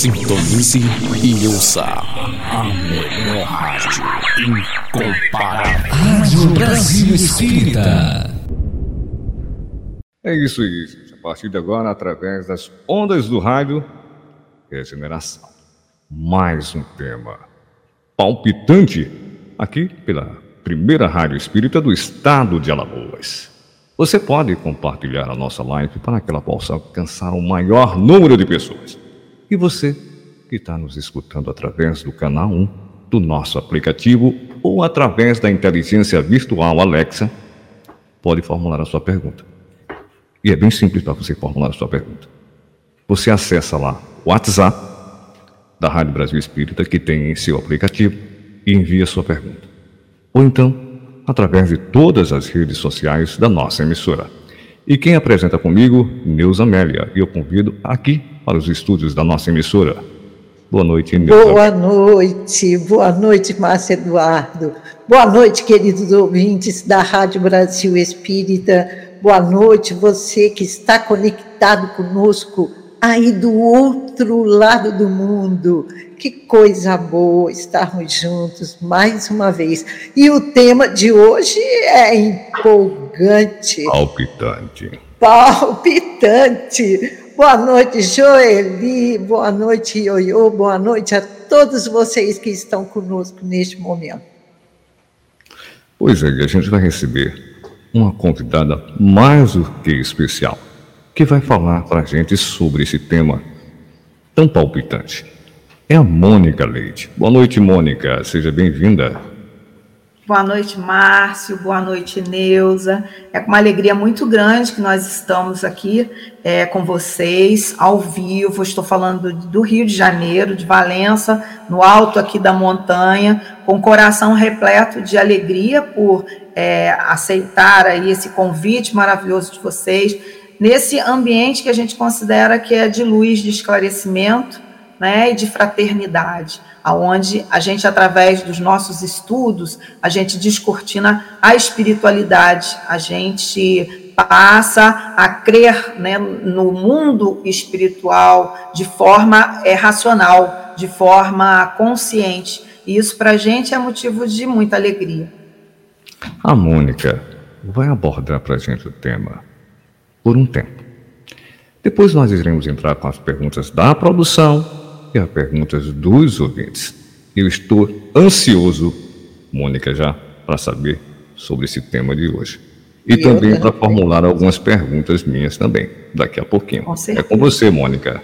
Sintonize e ouça a melhor rádio incomparável. Rádio Brasil Espírita. É isso aí, gente. A partir de agora, através das ondas do rádio, regeneração. Mais um tema palpitante aqui pela primeira rádio espírita do estado de Alagoas. Você pode compartilhar a nossa live para que ela possa alcançar o maior número de pessoas. E você que está nos escutando através do canal 1 do nosso aplicativo ou através da inteligência virtual Alexa, pode formular a sua pergunta. E é bem simples para você formular a sua pergunta. Você acessa lá o WhatsApp da Rádio Brasil Espírita, que tem em seu aplicativo, e envia sua pergunta. Ou então, através de todas as redes sociais da nossa emissora. E quem apresenta comigo, Neuza Amélia, e eu convido aqui para os estúdios da nossa emissora. Boa noite, Neuza. Boa noite, boa noite, Márcio Eduardo. Boa noite, queridos ouvintes da Rádio Brasil Espírita. Boa noite, você que está conectado conosco aí do outro lado do mundo. Que coisa boa estarmos juntos mais uma vez. E o tema de hoje é empolgante. Palpitante. Palpitante. Boa noite, Joeli. Boa noite, Ioiô. Boa noite a todos vocês que estão conosco neste momento. Pois é, a gente vai receber uma convidada mais do que especial, que vai falar para a gente sobre esse tema tão palpitante é a Mônica Leite. Boa noite, Mônica. Seja bem-vinda. Boa noite, Márcio. Boa noite, Neuza. É com uma alegria muito grande que nós estamos aqui é, com vocês, ao vivo. Estou falando do Rio de Janeiro, de Valença, no alto aqui da montanha, com o coração repleto de alegria por é, aceitar aí esse convite maravilhoso de vocês, nesse ambiente que a gente considera que é de luz, de esclarecimento né, e de fraternidade, aonde a gente através dos nossos estudos, a gente descortina a espiritualidade, a gente passa a crer né, no mundo espiritual de forma é, racional, de forma consciente. E isso para a gente é motivo de muita alegria. A Mônica vai abordar para a gente o tema por um tempo. Depois nós iremos entrar com as perguntas da produção e as perguntas dos ouvintes. Eu estou ansioso, Mônica, já para saber sobre esse tema de hoje. E, e também para formular algumas perguntas minhas também, daqui a pouquinho. Com é com você, Mônica.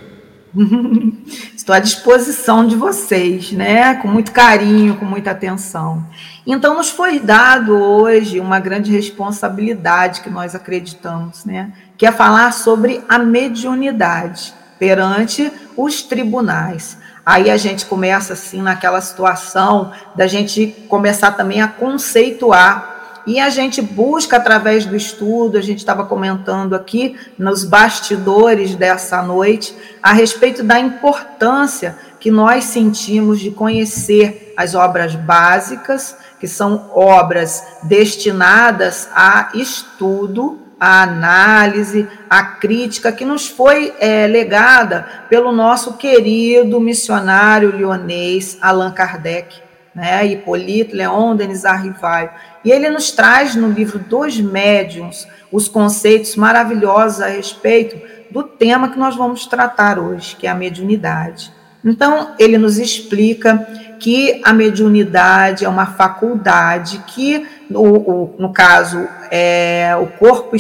Estou à disposição de vocês, né? Com muito carinho, com muita atenção. Então, nos foi dado hoje uma grande responsabilidade que nós acreditamos, né? Que é falar sobre a mediunidade perante os tribunais. Aí a gente começa assim naquela situação da gente começar também a conceituar e a gente busca através do estudo, a gente estava comentando aqui nos bastidores dessa noite a respeito da importância que nós sentimos de conhecer as obras básicas, que são obras destinadas a estudo a análise, a crítica que nos foi é, legada pelo nosso querido missionário lionês Allan Kardec, né, Hipólito Leon Denis Arrivaio. E ele nos traz no livro Dos Médiuns os conceitos maravilhosos a respeito do tema que nós vamos tratar hoje, que é a mediunidade. Então, ele nos explica que a mediunidade é uma faculdade que, no, no caso, é o corpo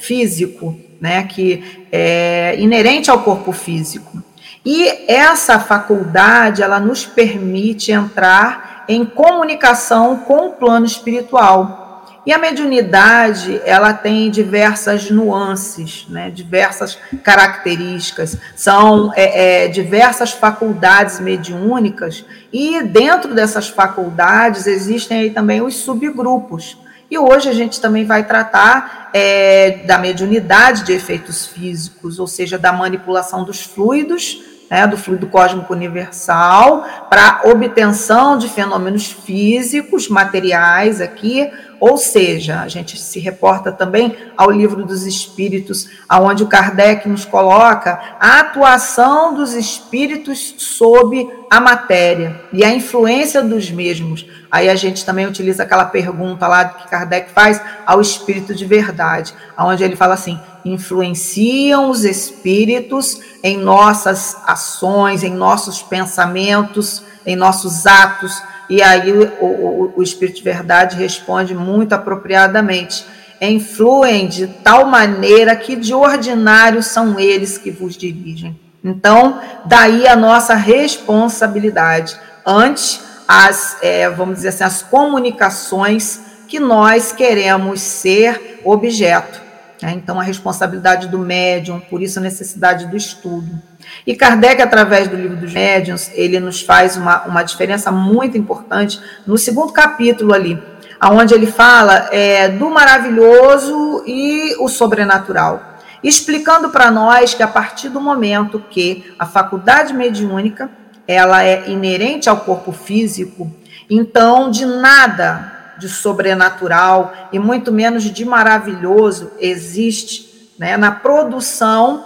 físico, né, que é inerente ao corpo físico. E essa faculdade, ela nos permite entrar em comunicação com o plano espiritual. E a mediunidade, ela tem diversas nuances, né, diversas características, são é, é, diversas faculdades mediúnicas, e dentro dessas faculdades existem aí também os subgrupos. E hoje a gente também vai tratar é, da mediunidade de efeitos físicos, ou seja, da manipulação dos fluidos né, do fluido cósmico universal, para obtenção de fenômenos físicos, materiais aqui, ou seja, a gente se reporta também ao livro dos espíritos, aonde o Kardec nos coloca a atuação dos espíritos sob a matéria e a influência dos mesmos. Aí a gente também utiliza aquela pergunta lá que Kardec faz ao espírito de verdade, aonde ele fala assim: influenciam os espíritos em nossas ações, em nossos pensamentos, em nossos atos e aí o, o, o Espírito de Verdade responde muito apropriadamente. Influem de tal maneira que de ordinário são eles que vos dirigem. Então, daí a nossa responsabilidade ante as, é, vamos dizer assim, as comunicações que nós queremos ser objeto. Né? Então, a responsabilidade do médium, por isso a necessidade do estudo. E Kardec, através do livro dos médiuns, ele nos faz uma, uma diferença muito importante no segundo capítulo ali, onde ele fala é, do maravilhoso e o sobrenatural, explicando para nós que a partir do momento que a faculdade mediúnica ela é inerente ao corpo físico, então de nada de sobrenatural e muito menos de maravilhoso existe né, na produção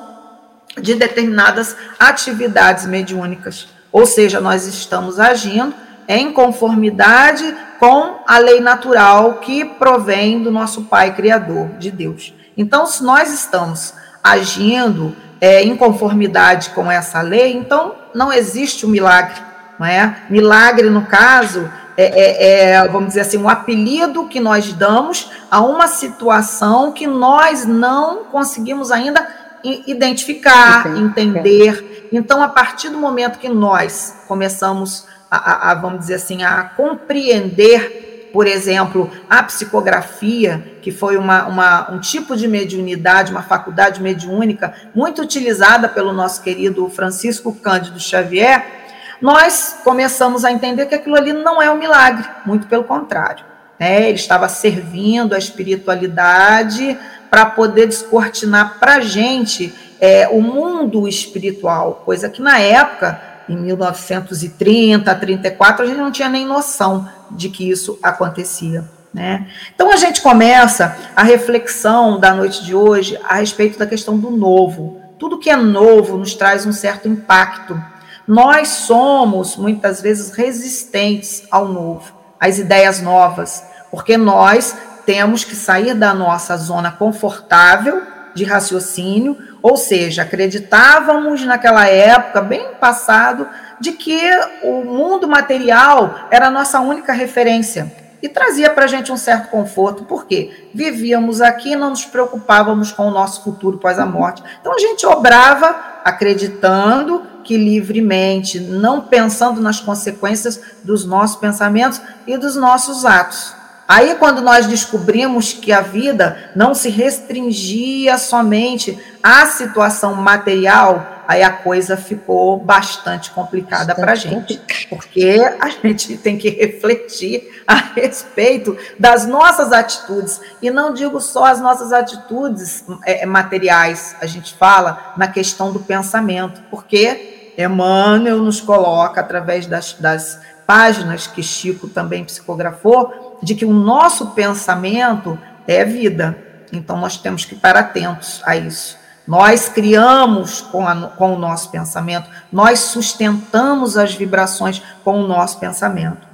de determinadas atividades mediúnicas. Ou seja, nós estamos agindo em conformidade com a lei natural que provém do nosso Pai Criador, de Deus. Então, se nós estamos agindo é, em conformidade com essa lei, então não existe o um milagre. Não é? Milagre, no caso, é, é, é, vamos dizer assim, um apelido que nós damos a uma situação que nós não conseguimos ainda identificar, entender. Então, a partir do momento que nós começamos a, a, a, vamos dizer assim, a compreender, por exemplo, a psicografia, que foi uma, uma, um tipo de mediunidade, uma faculdade mediúnica muito utilizada pelo nosso querido Francisco Cândido Xavier, nós começamos a entender que aquilo ali não é um milagre, muito pelo contrário. Né? Ele estava servindo a espiritualidade para poder descortinar para a gente é, o mundo espiritual, coisa que na época, em 1930, 34, a gente não tinha nem noção de que isso acontecia. Né? Então a gente começa a reflexão da noite de hoje a respeito da questão do novo. Tudo que é novo nos traz um certo impacto. Nós somos muitas vezes resistentes ao novo, às ideias novas, porque nós temos que sair da nossa zona confortável de raciocínio, ou seja, acreditávamos naquela época, bem passado, de que o mundo material era a nossa única referência e trazia para a gente um certo conforto, porque vivíamos aqui e não nos preocupávamos com o nosso futuro pós a morte. Então a gente obrava acreditando que livremente, não pensando nas consequências dos nossos pensamentos e dos nossos atos. Aí, quando nós descobrimos que a vida não se restringia somente à situação material, aí a coisa ficou bastante complicada para a gente, porque a gente tem que refletir a respeito das nossas atitudes, e não digo só as nossas atitudes é, materiais, a gente fala na questão do pensamento, porque Emmanuel nos coloca, através das, das páginas que Chico também psicografou, de que o nosso pensamento é vida. Então, nós temos que estar atentos a isso. Nós criamos com, a, com o nosso pensamento, nós sustentamos as vibrações com o nosso pensamento.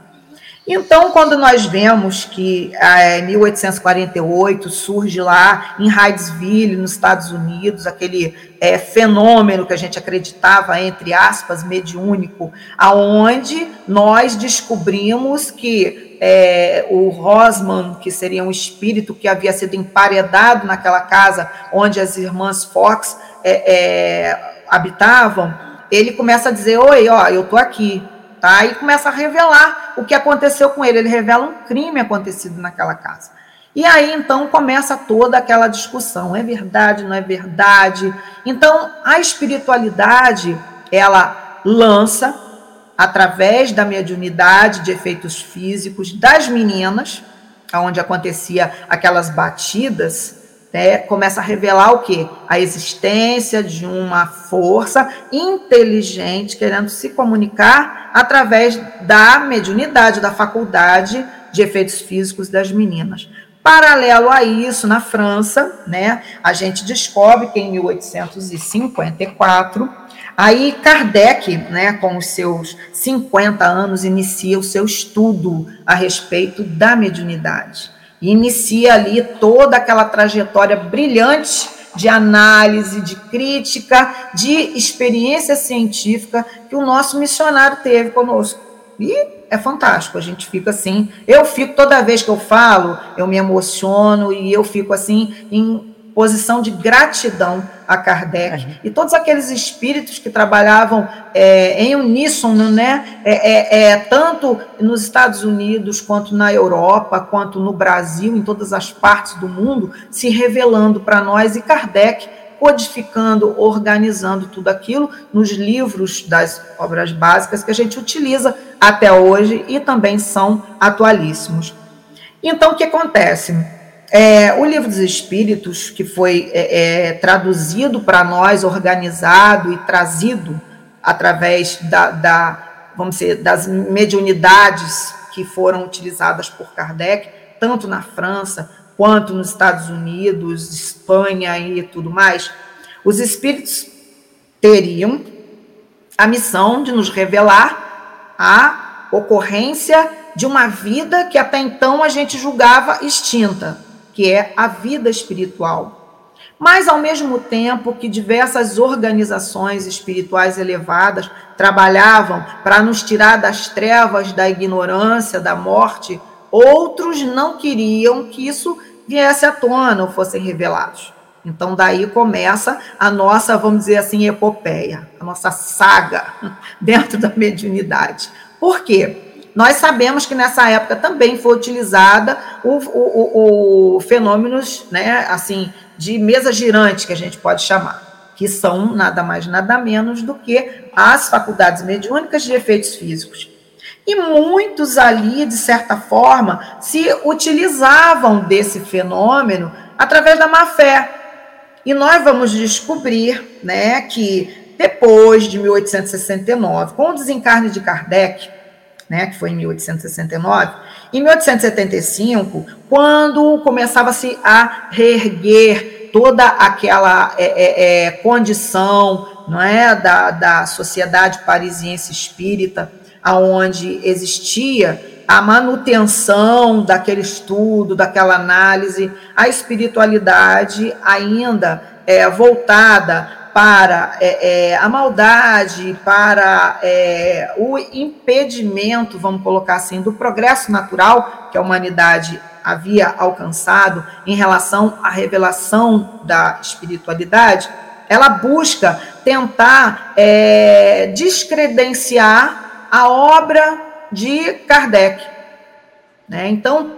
Então, quando nós vemos que é, em 1848 surge lá em Hydesville, nos Estados Unidos, aquele é, fenômeno que a gente acreditava, entre aspas, mediúnico, aonde nós descobrimos que é, o Rosman, que seria um espírito que havia sido emparedado naquela casa onde as irmãs Fox é, é, habitavam, ele começa a dizer: Oi, ó, eu tô aqui tá? E começa a revelar o que aconteceu com ele. Ele revela um crime acontecido naquela casa. E aí então começa toda aquela discussão: é verdade, não é verdade? Então a espiritualidade ela lança através da mediunidade de efeitos físicos das meninas, onde acontecia aquelas batidas né, começa a revelar o quê? A existência de uma força inteligente querendo se comunicar através da mediunidade, da faculdade de efeitos físicos das meninas. Paralelo a isso, na França, né, a gente descobre que em 1854, aí Kardec, né, com os seus 50 anos, inicia o seu estudo a respeito da mediunidade. E inicia ali toda aquela trajetória brilhante de análise, de crítica, de experiência científica que o nosso missionário teve conosco. E é fantástico. A gente fica assim. Eu fico, toda vez que eu falo, eu me emociono e eu fico assim, em posição de gratidão a Kardec uhum. e todos aqueles espíritos que trabalhavam é, em uníssono, né? É, é, é, tanto nos Estados Unidos, quanto na Europa, quanto no Brasil, em todas as partes do mundo, se revelando para nós. E Kardec codificando, organizando tudo aquilo nos livros das obras básicas que a gente utiliza até hoje e também são atualíssimos. Então, o que acontece? É, o livro dos Espíritos, que foi é, é, traduzido para nós, organizado e trazido através da, da, vamos dizer, das mediunidades que foram utilizadas por Kardec, tanto na França quanto nos Estados Unidos, Espanha e tudo mais, os espíritos teriam a missão de nos revelar a ocorrência de uma vida que até então a gente julgava extinta, que é a vida espiritual. Mas, ao mesmo tempo que diversas organizações espirituais elevadas trabalhavam para nos tirar das trevas, da ignorância, da morte, outros não queriam que isso viesse à tona ou fossem revelados. Então, daí começa a nossa, vamos dizer assim, epopeia, a nossa saga dentro da mediunidade. Por quê? Nós sabemos que nessa época também foi utilizada o, o, o, fenômenos, né, assim, de mesa girante, que a gente pode chamar, que são nada mais, nada menos do que as faculdades mediúnicas de efeitos físicos. E muitos ali, de certa forma, se utilizavam desse fenômeno através da má fé. E nós vamos descobrir né, que depois de 1869, com o desencarne de Kardec, né, que foi em 1869, em 1875, quando começava-se a reerguer toda aquela é, é, é, condição não é, da, da sociedade parisiense espírita, aonde existia a manutenção daquele estudo, daquela análise, a espiritualidade ainda é, voltada para é, é, a maldade, para é, o impedimento, vamos colocar assim, do progresso natural que a humanidade havia alcançado em relação à revelação da espiritualidade, ela busca tentar é, descredenciar a obra de Kardec. Né? Então,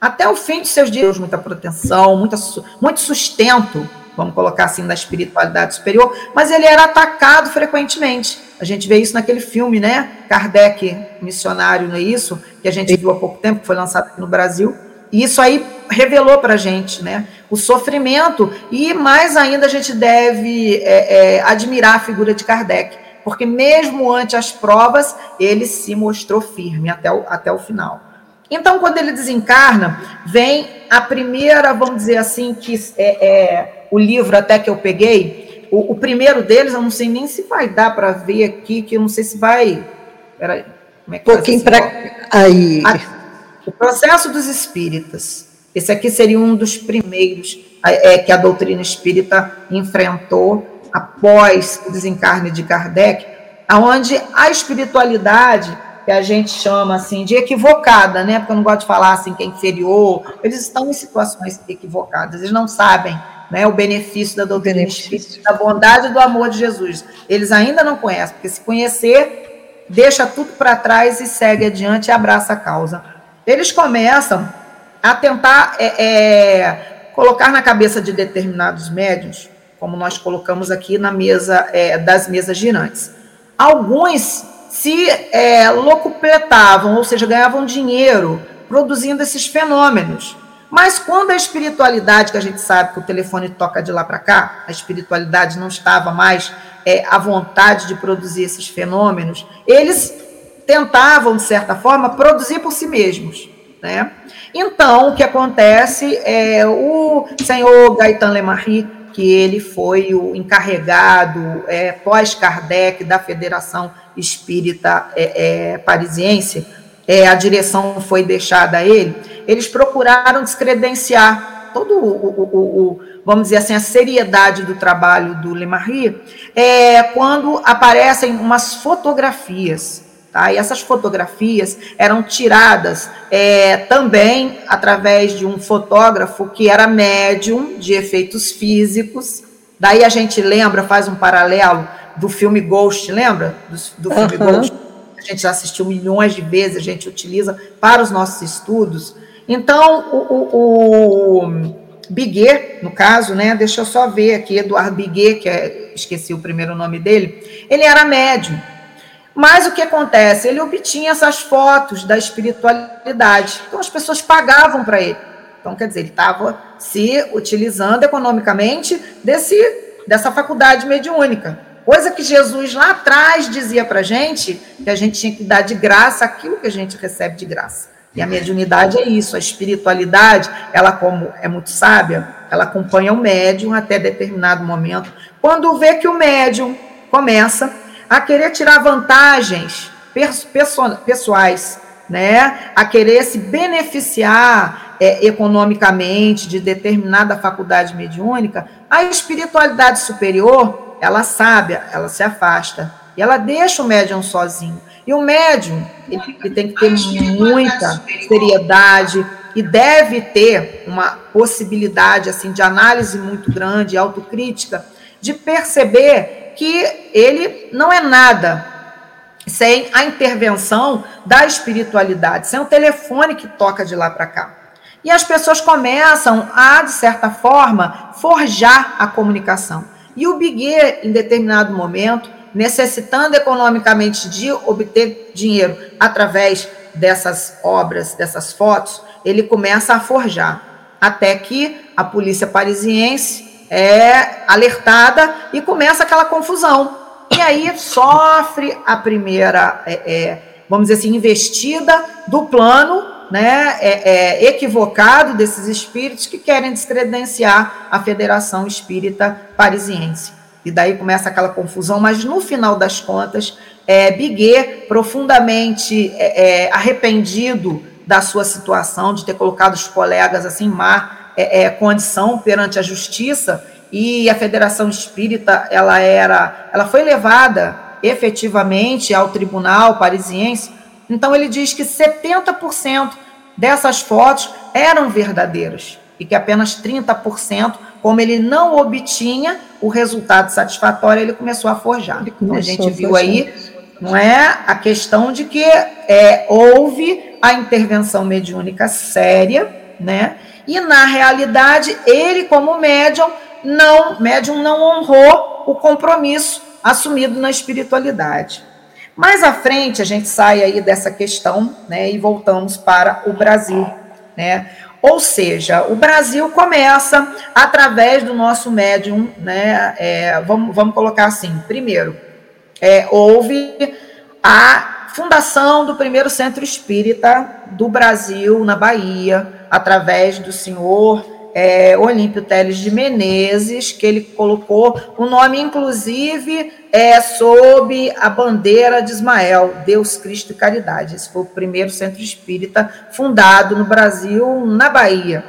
até o fim de seus dias, muita proteção, muita, muito sustento, vamos colocar assim, da espiritualidade superior, mas ele era atacado frequentemente. A gente vê isso naquele filme, né? Kardec, missionário, não é isso? Que a gente viu há pouco tempo, que foi lançado aqui no Brasil. E isso aí revelou para a gente né, o sofrimento, e mais ainda a gente deve é, é, admirar a figura de Kardec, porque mesmo ante as provas, ele se mostrou firme até o, até o final. Então, quando ele desencarna, vem a primeira, vamos dizer assim, que é, é o livro até que eu peguei, o, o, primeiro deles, eu não sei nem se vai dar para ver aqui, que eu não sei se vai. Peraí, como é que Pouquinho para aí. A, o processo dos espíritas. Esse aqui seria um dos primeiros é, que a doutrina espírita enfrentou após o desencarne de Kardec, aonde a espiritualidade que a gente chama assim de equivocada, né? Porque eu não gosto de falar assim que é inferior. Eles estão em situações equivocadas. Eles não sabem, né, o benefício da doutrina espírita, da bondade e do amor de Jesus. Eles ainda não conhecem, porque se conhecer, deixa tudo para trás e segue adiante e abraça a causa eles começam a tentar é, é, colocar na cabeça de determinados médios, como nós colocamos aqui na mesa é, das mesas girantes. Alguns se é, locupletavam, ou seja, ganhavam dinheiro produzindo esses fenômenos. Mas quando a espiritualidade, que a gente sabe que o telefone toca de lá para cá, a espiritualidade não estava mais é, a vontade de produzir esses fenômenos, eles tentavam, de certa forma, produzir por si mesmos. Né? Então, o que acontece é o senhor Gaetan Lemarie, que ele foi o encarregado é, pós-Kardec da Federação Espírita é, é, Parisiense, é, a direção foi deixada a ele, eles procuraram descredenciar todo o, o, o, vamos dizer assim, a seriedade do trabalho do Lemarie, é, quando aparecem umas fotografias Tá? E essas fotografias eram tiradas é, também através de um fotógrafo que era médium de efeitos físicos. Daí a gente lembra, faz um paralelo do filme Ghost, lembra? Do, do filme uhum. Ghost. A gente já assistiu milhões de vezes, a gente utiliza para os nossos estudos. Então, o, o, o Biguet, no caso, né? Deixa eu só ver aqui, Eduardo Biguet, que é, esqueci o primeiro nome dele, ele era médium. Mas o que acontece? Ele obtinha essas fotos da espiritualidade. Então as pessoas pagavam para ele. Então, quer dizer, ele estava se utilizando economicamente desse, dessa faculdade mediúnica. Coisa que Jesus lá atrás dizia para a gente que a gente tinha que dar de graça aquilo que a gente recebe de graça. E a mediunidade é isso, a espiritualidade, ela como é muito sábia, ela acompanha o médium até determinado momento. Quando vê que o médium começa a querer tirar vantagens pessoais, né? a querer se beneficiar é, economicamente de determinada faculdade mediúnica, a espiritualidade superior, ela sabe, ela se afasta e ela deixa o médium sozinho. E o médium, ele, ele tem que ter muita seriedade e deve ter uma possibilidade assim de análise muito grande, autocrítica, de perceber que ele não é nada sem a intervenção da espiritualidade, sem o telefone que toca de lá para cá. E as pessoas começam a, de certa forma, forjar a comunicação. E o Biguet, em determinado momento, necessitando economicamente de obter dinheiro através dessas obras, dessas fotos, ele começa a forjar. Até que a polícia parisiense é alertada e começa aquela confusão. E aí sofre a primeira, é, é, vamos dizer assim, investida do plano né, é, é, equivocado desses espíritos que querem descredenciar a Federação Espírita Parisiense. E daí começa aquela confusão, mas no final das contas, é, Biguet, profundamente é, é, arrependido da sua situação, de ter colocado os colegas assim, mar é, é, condição perante a justiça e a Federação Espírita ela era, ela foi levada efetivamente ao Tribunal Parisiense. Então ele diz que 70% dessas fotos eram verdadeiras e que apenas 30%, como ele não obtinha o resultado satisfatório, ele começou a forjar. Começou a gente viu aí, não é a questão de que é, houve a intervenção mediúnica séria, né? E na realidade, ele como médium não, médium não honrou o compromisso assumido na espiritualidade. Mais à frente a gente sai aí dessa questão, né, e voltamos para o Brasil, né? Ou seja, o Brasil começa através do nosso médium, né? É, vamos, vamos colocar assim: primeiro, é, houve a fundação do primeiro centro espírita do Brasil, na Bahia, através do senhor é, Olímpio Teles de Menezes, que ele colocou o nome, inclusive, é, sob a bandeira de Ismael, Deus, Cristo e Caridade. Esse foi o primeiro centro espírita fundado no Brasil, na Bahia.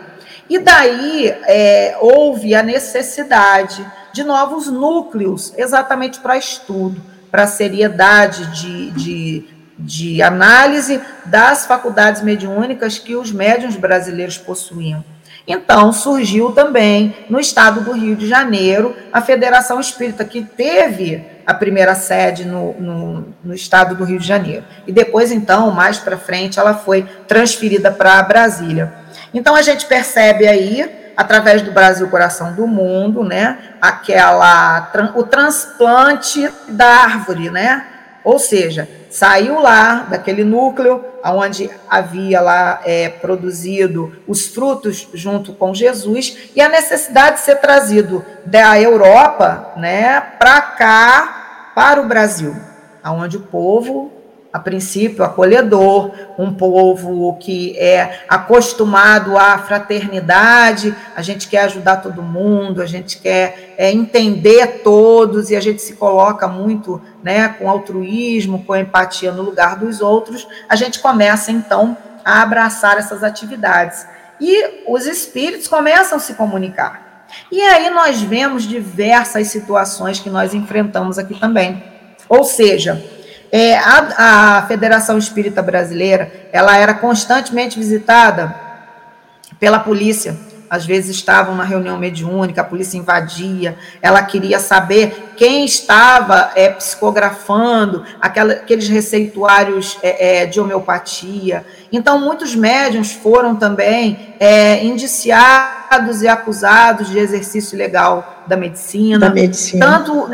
E daí é, houve a necessidade de novos núcleos, exatamente para estudo, para seriedade de, de de análise das faculdades mediúnicas que os médiuns brasileiros possuíam. Então, surgiu também, no estado do Rio de Janeiro, a Federação Espírita, que teve a primeira sede no, no, no estado do Rio de Janeiro. E depois, então, mais para frente, ela foi transferida para Brasília. Então, a gente percebe aí, através do Brasil Coração do Mundo, né, aquela, o transplante da árvore, né, Ou seja, saiu lá daquele núcleo onde havia lá é, produzido os frutos junto com Jesus e a necessidade de ser trazido da Europa, né, para cá, para o Brasil, aonde o povo a princípio acolhedor, um povo que é acostumado à fraternidade, a gente quer ajudar todo mundo, a gente quer é, entender todos e a gente se coloca muito né, com altruísmo, com empatia no lugar dos outros, a gente começa então a abraçar essas atividades. E os espíritos começam a se comunicar. E aí nós vemos diversas situações que nós enfrentamos aqui também. Ou seja, é, a, a Federação Espírita Brasileira, ela era constantemente visitada pela polícia. Às vezes estavam na reunião mediúnica, a polícia invadia, ela queria saber quem estava é, psicografando aquela, aqueles receituários é, é, de homeopatia. Então, muitos médiums foram também é, indiciados e acusados de exercício ilegal da medicina. Da medicina. Tanto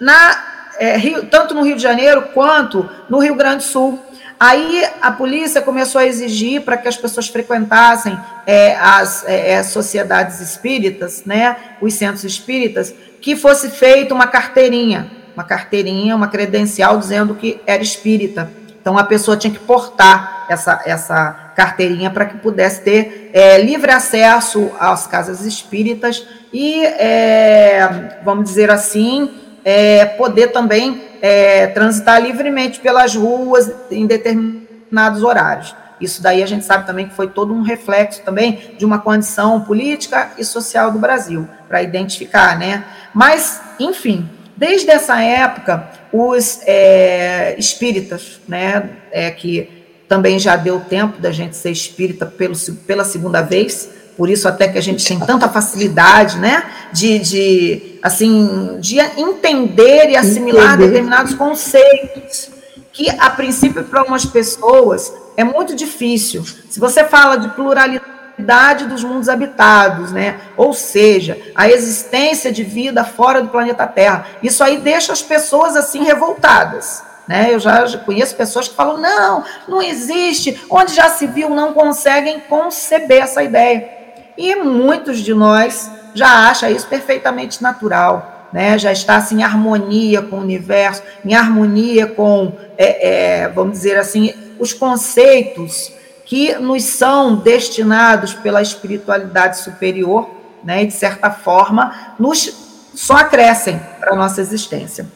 na é, Rio, tanto no Rio de Janeiro quanto no Rio Grande do Sul. Aí a polícia começou a exigir para que as pessoas frequentassem é, as é, é, sociedades espíritas, né, os centros espíritas, que fosse feita uma carteirinha, uma carteirinha, uma credencial dizendo que era espírita. Então a pessoa tinha que portar essa, essa carteirinha para que pudesse ter é, livre acesso às casas espíritas e, é, vamos dizer assim, é, poder também é, transitar livremente pelas ruas em determinados horários. Isso daí a gente sabe também que foi todo um reflexo também de uma condição política e social do Brasil, para identificar, né? Mas, enfim, desde essa época, os é, espíritas, né, é, que também já deu tempo da gente ser espírita pelo, pela segunda vez, por isso até que a gente tem tanta facilidade, né, de, de assim, de entender e assimilar entender. determinados conceitos que a princípio para algumas pessoas é muito difícil. Se você fala de pluralidade dos mundos habitados, né? Ou seja, a existência de vida fora do planeta Terra. Isso aí deixa as pessoas assim revoltadas. Né? Eu já conheço pessoas que falam: não, não existe, onde já se viu, não conseguem conceber essa ideia. E muitos de nós já acham isso perfeitamente natural, né? já está assim, em harmonia com o universo, em harmonia com, é, é, vamos dizer assim, os conceitos que nos são destinados pela espiritualidade superior, né? e de certa forma, nos só acrescem para a nossa existência.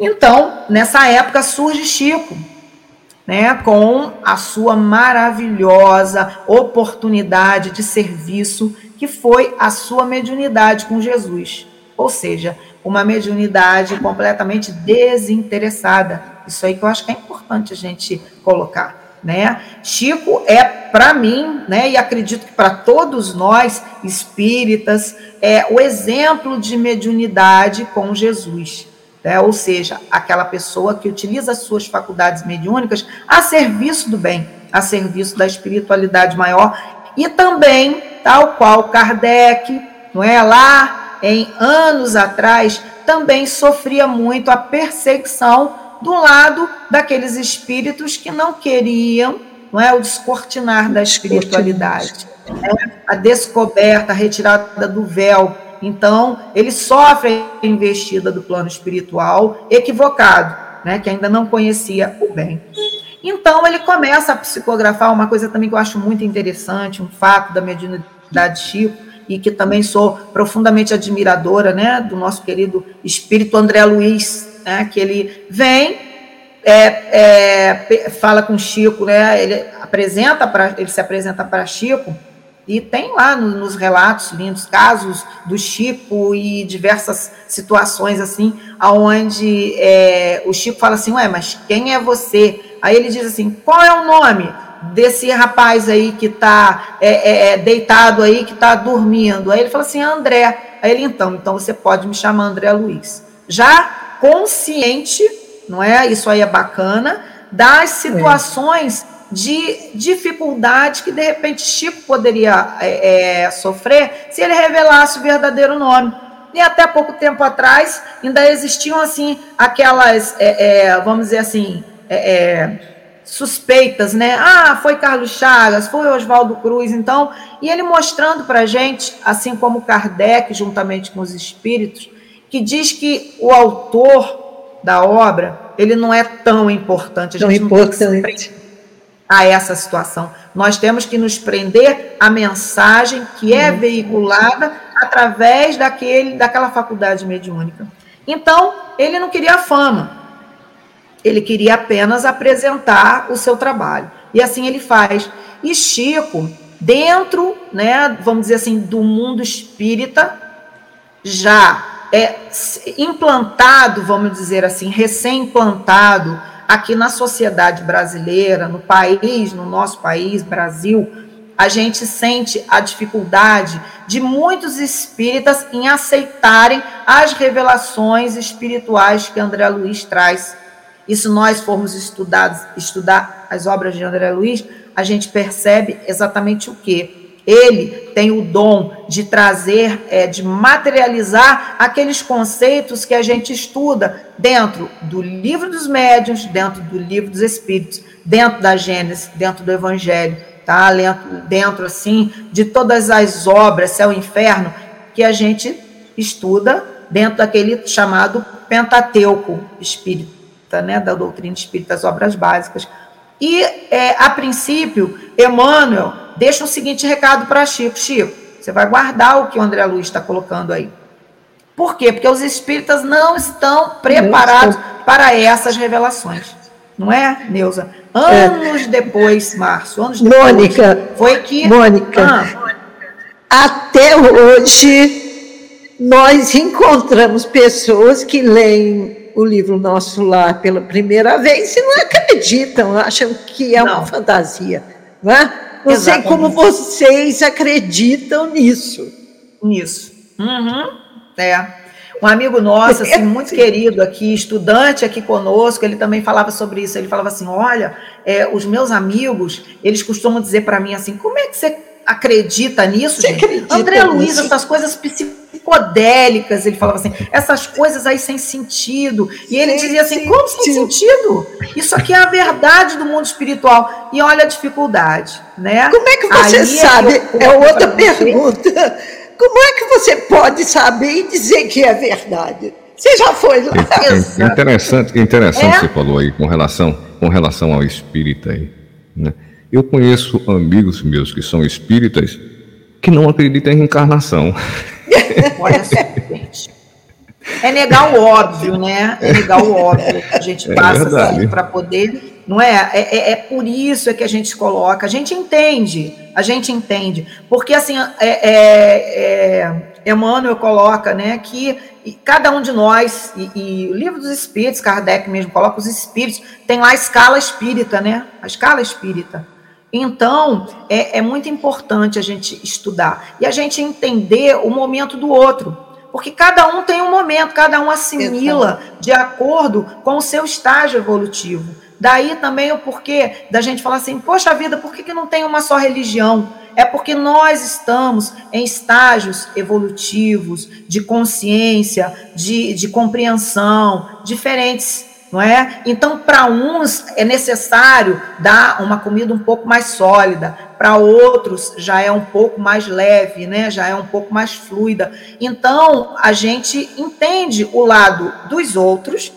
Então, nessa época surge Chico, né, com a sua maravilhosa oportunidade de serviço, que foi a sua mediunidade com Jesus. Ou seja, uma mediunidade completamente desinteressada. Isso aí que eu acho que é importante a gente colocar. Né? Chico é, para mim, né, e acredito que para todos nós espíritas, é o exemplo de mediunidade com Jesus né? ou seja, aquela pessoa que utiliza as suas faculdades mediúnicas a serviço do bem, a serviço da espiritualidade maior, e também, tal qual Kardec, não é? Lá em anos atrás, também sofria muito a perseguição do lado daqueles espíritos que não queriam não é, o descortinar da espiritualidade, é, a descoberta, a retirada do véu então, ele sofre a investida do plano espiritual equivocado, né, que ainda não conhecia o bem. Então, ele começa a psicografar uma coisa também que eu acho muito interessante, um fato da mediunidade Chico, e que também sou profundamente admiradora né, do nosso querido espírito André Luiz, né, que ele vem, é, é, fala com Chico, né, ele, apresenta pra, ele se apresenta para Chico e tem lá no, nos relatos lindos casos do Chico e diversas situações assim, aonde é, o Chico fala assim, ué, mas quem é você? Aí ele diz assim, qual é o nome desse rapaz aí que está é, é, é, deitado aí, que está dormindo? Aí ele fala assim, André. Aí ele, então, então você pode me chamar André Luiz. Já consciente, não é? Isso aí é bacana, das situações de dificuldade que de repente Chico poderia é, é, sofrer se ele revelasse o verdadeiro nome. E até pouco tempo atrás ainda existiam assim aquelas, é, é, vamos dizer assim, é, é, suspeitas, né? Ah, foi Carlos Chagas, foi Oswaldo Cruz, então, e ele mostrando para a gente, assim como Kardec, juntamente com os espíritos, que diz que o autor da obra ele não é tão importante. A gente tão importante. A essa situação. Nós temos que nos prender à mensagem que é uhum. veiculada através daquele, daquela faculdade mediúnica. Então, ele não queria fama. Ele queria apenas apresentar o seu trabalho. E assim ele faz. E Chico, dentro, né, vamos dizer assim, do mundo espírita, já é, implantado, vamos dizer assim, recém-implantado aqui na sociedade brasileira, no país, no nosso país, Brasil, a gente sente a dificuldade de muitos espíritas em aceitarem as revelações espirituais que André Luiz traz. E se nós formos estudar as obras de André Luiz, a gente percebe exatamente o quê? Ele tem o dom de trazer, é, de materializar aqueles conceitos que a gente estuda dentro do livro dos médiuns, dentro do livro dos espíritos, dentro da Gênesis, dentro do Evangelho, tá? Dentro, dentro assim de todas as obras, céu e inferno, que a gente estuda dentro daquele chamado Pentateuco espírita, né? Da doutrina espírita, as obras básicas. E, é, a princípio, Emmanuel deixa o seguinte recado para Chico: Chico, você vai guardar o que o André Luiz está colocando aí. Por quê? Porque os espíritas não estão preparados para essas revelações. Não é, Neuza? Anos é. depois, Márcio, anos depois. Mônica, foi que. Mônica, ah, até hoje, nós encontramos pessoas que leem o livro Nosso Lar pela primeira vez e não acreditam, acham que é não. uma fantasia. Não é? Não sei como vocês acreditam nisso. Nisso. Uhum. É. Um amigo nosso, assim, muito querido aqui, estudante aqui conosco, ele também falava sobre isso. Ele falava assim: olha, é, os meus amigos, eles costumam dizer para mim assim: como é que você acredita nisso, você gente? Acredita André Luiz, essas coisas psicodélicas, ele falava assim, essas coisas aí sem sentido. E ele sem dizia assim: sentido. como sem sentido? Isso aqui é a verdade do mundo espiritual. E olha a dificuldade, né? Como é que você aí é sabe? É, é outra pergunta. Como é que você pode saber e dizer que é verdade? Você já foi lá. É, é interessante, interessante é? você falou aí com relação, com relação ao espírita aí, né? Eu conheço amigos meus que são espíritas que não acreditam em reencarnação. Olha só, gente. É negar o óbvio, né? É negar o óbvio que a gente é passa é assim, para poder. Não é? É, é? é, por isso é que a gente coloca. A gente entende, a gente entende. Porque, assim, é, é, é Emmanuel coloca né, que cada um de nós, e, e, o livro dos espíritos, Kardec mesmo coloca, os espíritos, tem lá a escala espírita, né? A escala espírita. Então, é, é muito importante a gente estudar e a gente entender o momento do outro. Porque cada um tem um momento, cada um assimila de acordo com o seu estágio evolutivo. Daí também o porquê da gente falar assim, poxa vida, por que, que não tem uma só religião? É porque nós estamos em estágios evolutivos, de consciência, de, de compreensão, diferentes não é? Então, para uns é necessário dar uma comida um pouco mais sólida, para outros já é um pouco mais leve, né? Já é um pouco mais fluida. Então, a gente entende o lado dos outros,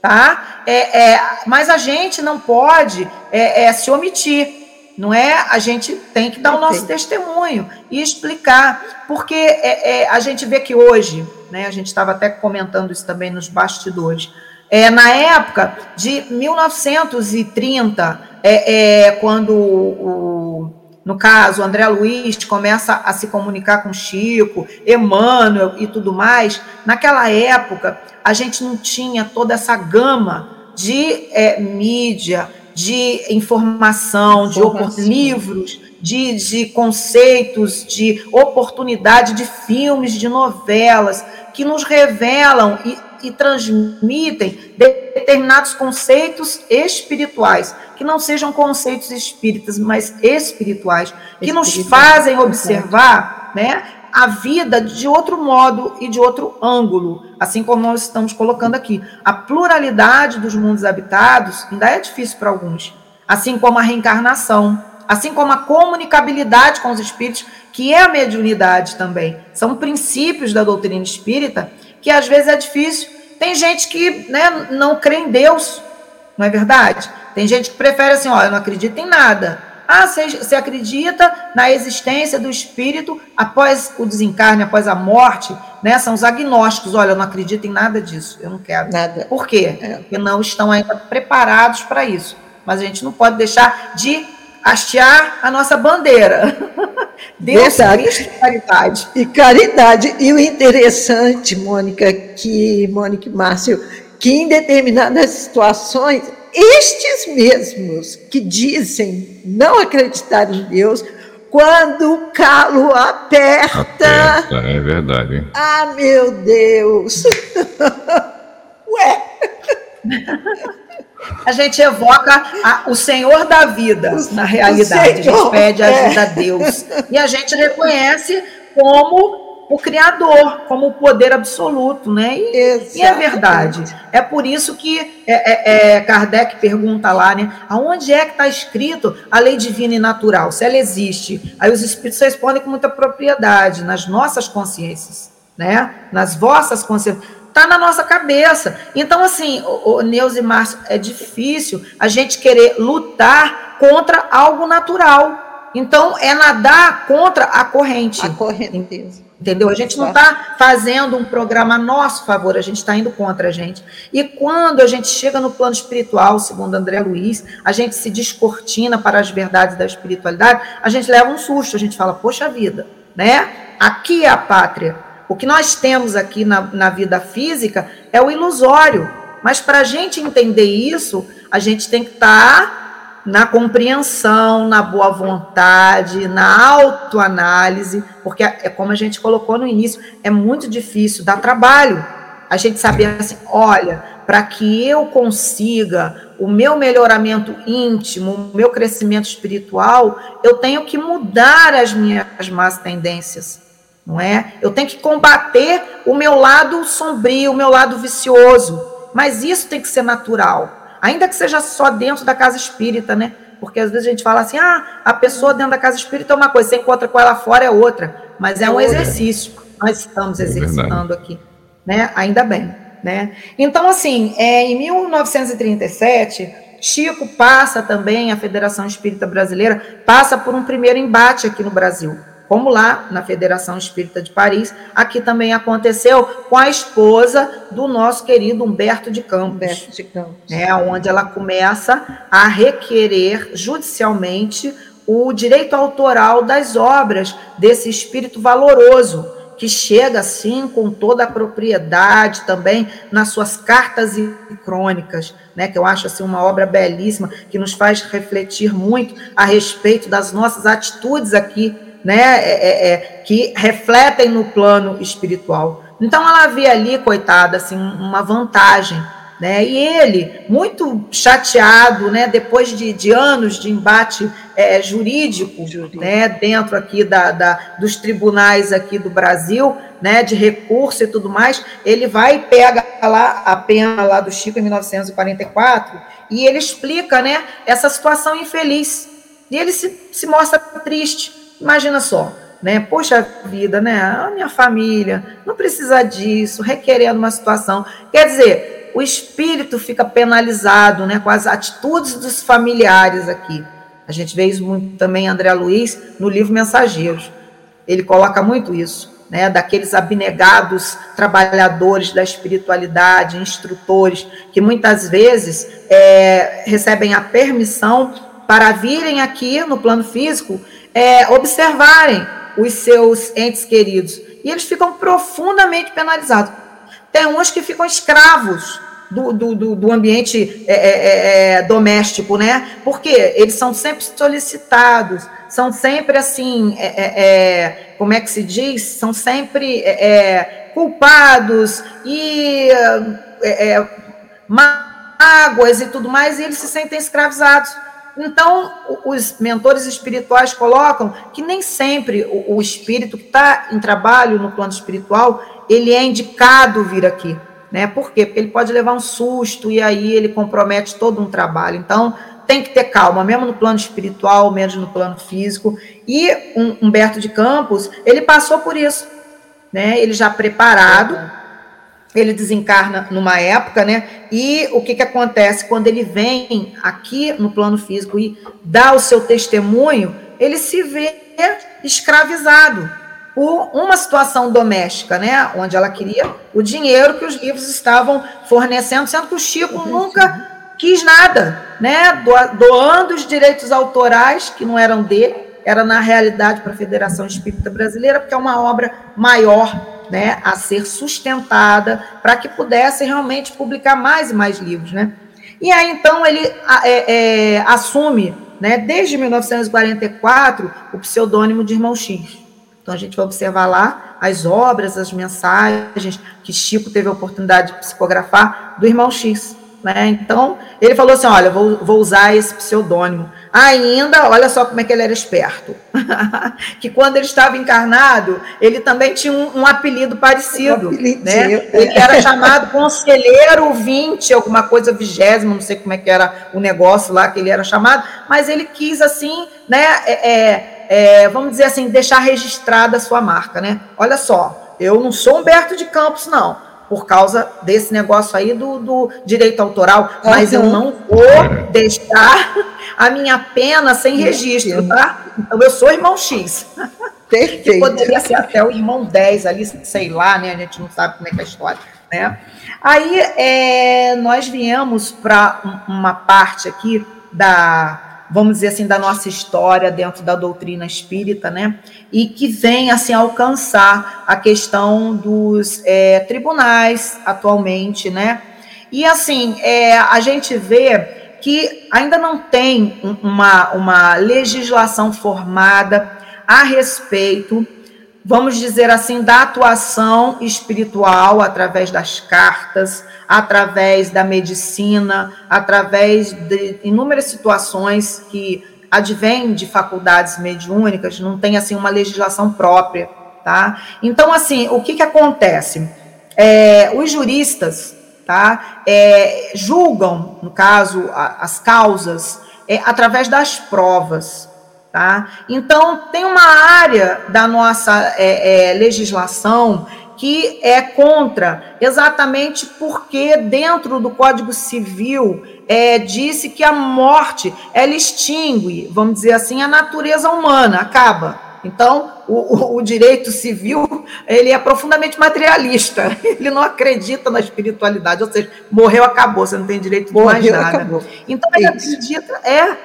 tá? É, é mas a gente não pode é, é se omitir. Não é? A gente tem que dar o nosso testemunho e explicar, porque é, é, a gente vê que hoje, né? A gente estava até comentando isso também nos bastidores é, na época de 1930, é, é, quando o, no caso, André Luiz começa a se comunicar com Chico, Emmanuel e tudo mais, naquela época a gente não tinha toda essa gama de é, mídia, de informação, informação. de livros, de, de conceitos, de oportunidade de filmes, de novelas, que nos revelam e e transmitem determinados conceitos espirituais, que não sejam conceitos espíritas, mas espirituais, que nos fazem observar, né, a vida de outro modo e de outro ângulo, assim como nós estamos colocando aqui. A pluralidade dos mundos habitados ainda é difícil para alguns, assim como a reencarnação, assim como a comunicabilidade com os espíritos, que é a mediunidade também. São princípios da doutrina espírita que às vezes é difícil. Tem gente que né, não crê em Deus, não é verdade? Tem gente que prefere assim, ó, eu não acredito em nada. Ah, você, acredita na existência do espírito após o desencarne, após a morte, né? São os agnósticos. Olha, eu não acredito em nada disso, eu não quero. Nada. Por quê? É. Porque não estão ainda preparados para isso. Mas a gente não pode deixar de hastear a nossa bandeira. Deus, Verdade. Cristo e caridade. E caridade. E o interessante, Mônica, que Mônica e Márcio, que em determinadas situações estes mesmos que dizem não acreditar em Deus, quando o calo aperta. Aperta, é verdade. Hein? Ah, meu Deus! Ué! A gente evoca a, o Senhor da vida, na realidade. A gente pede ajuda é. a Deus. E a gente reconhece como o Criador como o poder absoluto, né? E, e é verdade. É por isso que é, é, é, Kardec pergunta lá, né? Aonde é que está escrito a lei divina e natural? Se ela existe. Aí os espíritos respondem com muita propriedade, nas nossas consciências, né? Nas vossas consciências. Está na nossa cabeça. Então, assim, o, o Neus e Márcio, é difícil a gente querer lutar contra algo natural. Então, é nadar contra a corrente. A correnteza. Entendeu? A gente não está fazendo um programa a nosso favor, a gente está indo contra a gente. E quando a gente chega no plano espiritual, segundo André Luiz, a gente se descortina para as verdades da espiritualidade, a gente leva um susto, a gente fala, poxa vida, né? Aqui é a pátria. O que nós temos aqui na, na vida física é o ilusório. Mas para a gente entender isso, a gente tem que estar tá na compreensão, na boa vontade, na autoanálise, porque é como a gente colocou no início, é muito difícil, dá trabalho. A gente saber assim, olha, para que eu consiga o meu melhoramento íntimo, o meu crescimento espiritual, eu tenho que mudar as minhas más tendências, não é? Eu tenho que combater o meu lado sombrio, o meu lado vicioso, mas isso tem que ser natural. Ainda que seja só dentro da casa espírita, né? Porque às vezes a gente fala assim, ah, a pessoa dentro da casa espírita é uma coisa, você encontra com ela fora é outra. Mas é um exercício. Nós estamos é exercitando aqui, né? Ainda bem, né? Então, assim, é, em 1937, Chico passa também, a Federação Espírita Brasileira, passa por um primeiro embate aqui no Brasil como lá na Federação Espírita de Paris, aqui também aconteceu com a esposa do nosso querido Humberto de Campos. Humberto de Campos. Né, onde ela começa a requerer judicialmente o direito autoral das obras desse espírito valoroso, que chega assim com toda a propriedade também nas suas cartas e crônicas, né, que eu acho assim uma obra belíssima que nos faz refletir muito a respeito das nossas atitudes aqui né, é, é, é, que refletem no plano espiritual. Então ela vê ali, coitada, assim, uma vantagem. Né? E ele, muito chateado, né, depois de, de anos de embate é, jurídico, jurídico, né, dentro aqui da, da, dos tribunais aqui do Brasil, né, de recurso e tudo mais, ele vai e pega lá a pena lá do Chico em 1944 e ele explica, né, essa situação infeliz. E ele se, se mostra triste, Imagina só, né? Poxa vida, né? A minha família não precisa disso, requerendo uma situação. Quer dizer, o espírito fica penalizado, né? Com as atitudes dos familiares aqui. A gente vê isso muito também, André Luiz, no livro Mensageiros. Ele coloca muito isso, né? Daqueles abnegados trabalhadores da espiritualidade, instrutores, que muitas vezes é, recebem a permissão para virem aqui no plano físico é, observarem os seus entes queridos. E eles ficam profundamente penalizados. Tem uns que ficam escravos do, do, do ambiente é, é, é, é doméstico, né? Porque eles são sempre solicitados, são sempre assim, é, é como é que se diz? São sempre culpados e mágoas e tudo mais, e eles se sentem escravizados Então, os mentores espirituais colocam que nem sempre o, o espírito que está em trabalho no plano espiritual, ele é indicado vir aqui. Né? Por quê? Porque ele pode levar um susto e aí ele compromete todo um trabalho. Então, tem que ter calma, mesmo no plano espiritual, mesmo no plano físico. E um, Humberto de Campos, ele passou por isso. Né? Ele já preparado, ele desencarna numa época, né? E o que, que acontece? Quando ele vem aqui no plano físico e dá o seu testemunho, ele se vê escravizado por uma situação doméstica, né? Onde ela queria o dinheiro que os livros estavam fornecendo, sendo que o Chico nunca quis nada, né? Doando os direitos autorais, que não eram dele, era na realidade para a Federação Espírita Brasileira, porque é uma obra maior né, a ser sustentada para que pudesse realmente publicar mais e mais livros, né? E aí então ele é, é, assume, né, desde 1944, o pseudônimo de Irmão X. Então a gente vai observar lá as obras, as mensagens que Chico teve a oportunidade de psicografar do Irmão X. Né? Então, ele falou assim: olha, vou, vou usar esse pseudônimo. Ainda, olha só como é que ele era esperto. que quando ele estava encarnado, ele também tinha um, um apelido parecido. Um né? Ele era chamado Conselheiro 20, alguma coisa vigésimo, não sei como é que era o negócio lá que ele era chamado, mas ele quis assim, né? É, é, é, vamos dizer assim, deixar registrada a sua marca, né? Olha só, eu não sou Humberto de Campos, não por causa desse negócio aí do, do direito autoral, mas uhum. eu não vou deixar a minha pena sem registro, tá? Então eu sou irmão X. Perfeito. Que poderia ser até o irmão 10 ali, sei lá, né? A gente não sabe como é que é a história, né? Aí é, nós viemos para uma parte aqui da vamos dizer assim, da nossa história dentro da doutrina espírita, né? E que vem assim alcançar a questão dos é, tribunais atualmente, né? E assim, é, a gente vê que ainda não tem uma, uma legislação formada a respeito vamos dizer assim, da atuação espiritual através das cartas, através da medicina, através de inúmeras situações que advêm de faculdades mediúnicas, não tem assim uma legislação própria, tá? Então, assim, o que que acontece? É, os juristas, tá, é, julgam, no caso, a, as causas é, através das provas, Tá? Então, tem uma área da nossa é, é, legislação que é contra, exatamente porque dentro do Código Civil é, disse que a morte ela extingue, vamos dizer assim, a natureza humana, acaba. Então, o, o, o, direito civil ele é profundamente materialista. Ele não acredita na espiritualidade, ou seja, morreu, acabou, você não tem direito de morreu, mais nada. Acabou. Então, ele Isso. acredita, é,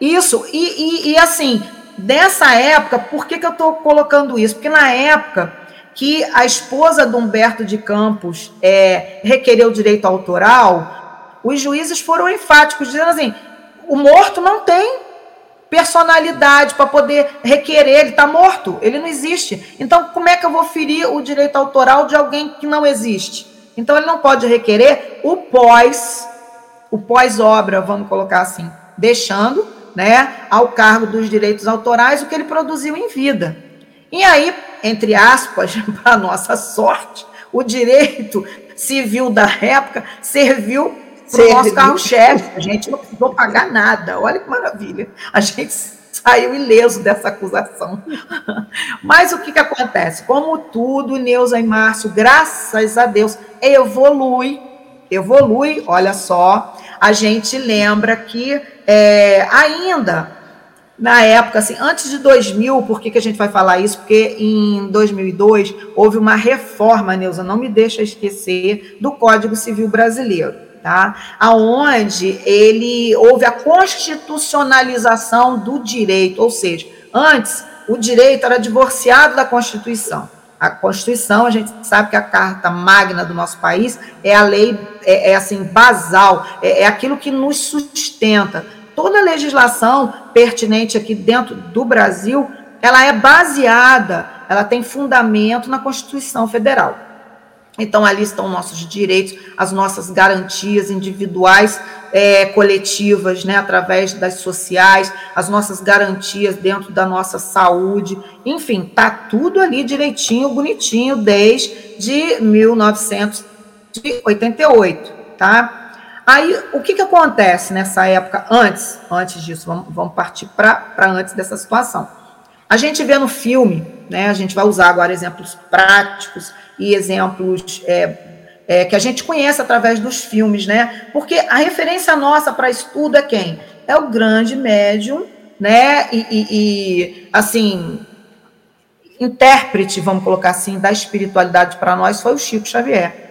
isso, e, e, e assim, dessa época, por que, que eu estou colocando isso? Porque na época que a esposa do Humberto de Campos é, requereu direito autoral, os juízes foram enfáticos, dizendo assim: o morto não tem personalidade para poder requerer, ele está morto, ele não existe. Então, como é que eu vou ferir o direito autoral de alguém que não existe? Então, ele não pode requerer o pós, o pós-obra, vamos colocar assim, deixando né, ao cargo dos direitos autorais o que ele produziu em vida. E aí, entre aspas, para nossa sorte, o direito civil da época serviu para o nosso carro-chefe. A gente não precisou pagar nada. Olha que maravilha. A gente saiu ileso dessa acusação. Mas o que, que acontece? Como tudo, Neuza e Márcio, graças a Deus, evolui. Evolui, olha só. A gente lembra que é, ainda na época, assim, antes de 2000, por que, que a gente vai falar isso? Porque em 2002 houve uma reforma, Neuza, não me deixa esquecer, do Código Civil Brasileiro, tá? Aonde ele houve a constitucionalização do direito, ou seja, antes o direito era divorciado da Constituição. A Constituição, a gente sabe que a carta magna do nosso país é a lei, é, é assim, basal, é, é aquilo que nos sustenta toda legislação pertinente aqui dentro do Brasil, ela é baseada, ela tem fundamento na Constituição Federal. Então, ali estão nossos direitos, as nossas garantias individuais, é, coletivas, né, através das sociais, as nossas garantias dentro da nossa saúde, enfim, tá tudo ali direitinho, bonitinho, desde 1988, tá? Aí, o que, que acontece nessa época, antes, antes disso, vamos, vamos partir para antes dessa situação. A gente vê no filme, né, a gente vai usar agora exemplos práticos, e exemplos é, é, que a gente conhece através dos filmes, né? Porque a referência nossa para estudo é quem? É o grande médium, né? E, e, e, assim, intérprete, vamos colocar assim, da espiritualidade para nós foi o Chico Xavier.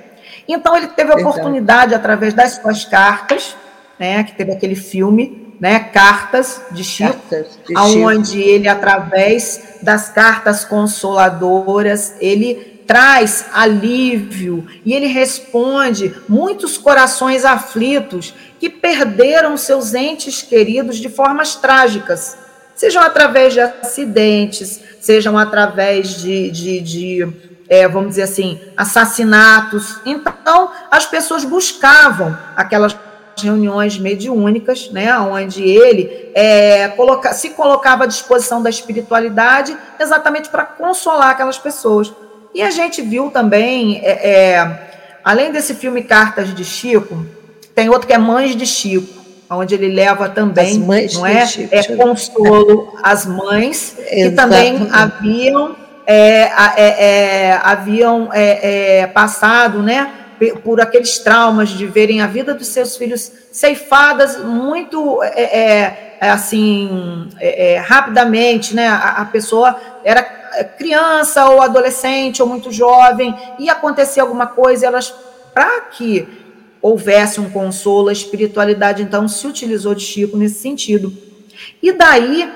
Então ele teve a oportunidade através das suas cartas, né? Que teve aquele filme, né? Cartas de Chico, cartas de aonde Chico. ele através das cartas consoladoras ele traz alívio e ele responde muitos corações aflitos que perderam seus entes queridos de formas trágicas, sejam através de acidentes, sejam através de, de, de é, vamos dizer assim, assassinatos. Então, as pessoas buscavam aquelas reuniões mediúnicas, né, onde ele é, coloca, se colocava à disposição da espiritualidade exatamente para consolar aquelas pessoas. E a gente viu também, é, é, além desse filme Cartas de Chico, tem outro que é Mães de Chico, onde ele leva também, não é? Chico, é consolo às mães que também haviam é, é, é, haviam é, passado, né? Por aqueles traumas de verem a vida dos seus filhos ceifadas muito é, é, assim é, rapidamente, né? A, a, pessoa era criança ou adolescente ou muito jovem e acontecia alguma coisa, elas, para que houvesse um consolo, a espiritualidade então se utilizou de Chico nesse sentido. E daí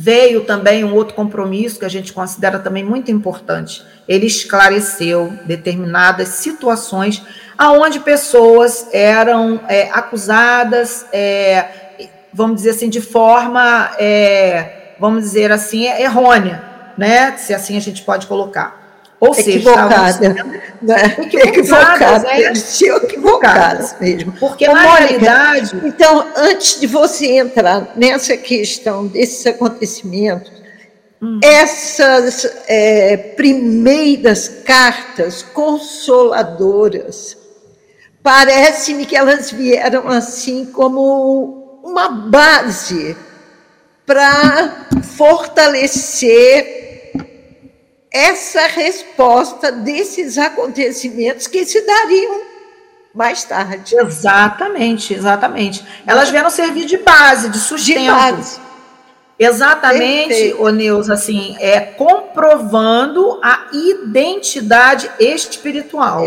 veio também um outro compromisso que a gente considera também muito importante. Ele esclareceu determinadas situações aonde pessoas eram é, acusadas, é, vamos dizer assim, de forma, é, vamos dizer assim, errônea né? Se assim a gente pode colocar. Ou equivocada. seja, né? equivocadas, né? equivocadas, equivocadas mesmo. Porque Ô, na Mônica, realidade. Então, antes de você entrar nessa questão desses acontecimentos, hum. essas é, primeiras cartas consoladoras, parece-me que elas vieram assim como uma base para fortalecer essa resposta desses acontecimentos que se dariam mais tarde. Exatamente, exatamente. Elas vieram servir de base, de sustento. De base. Exatamente, o Neus, assim, é comprovando a identidade espiritual.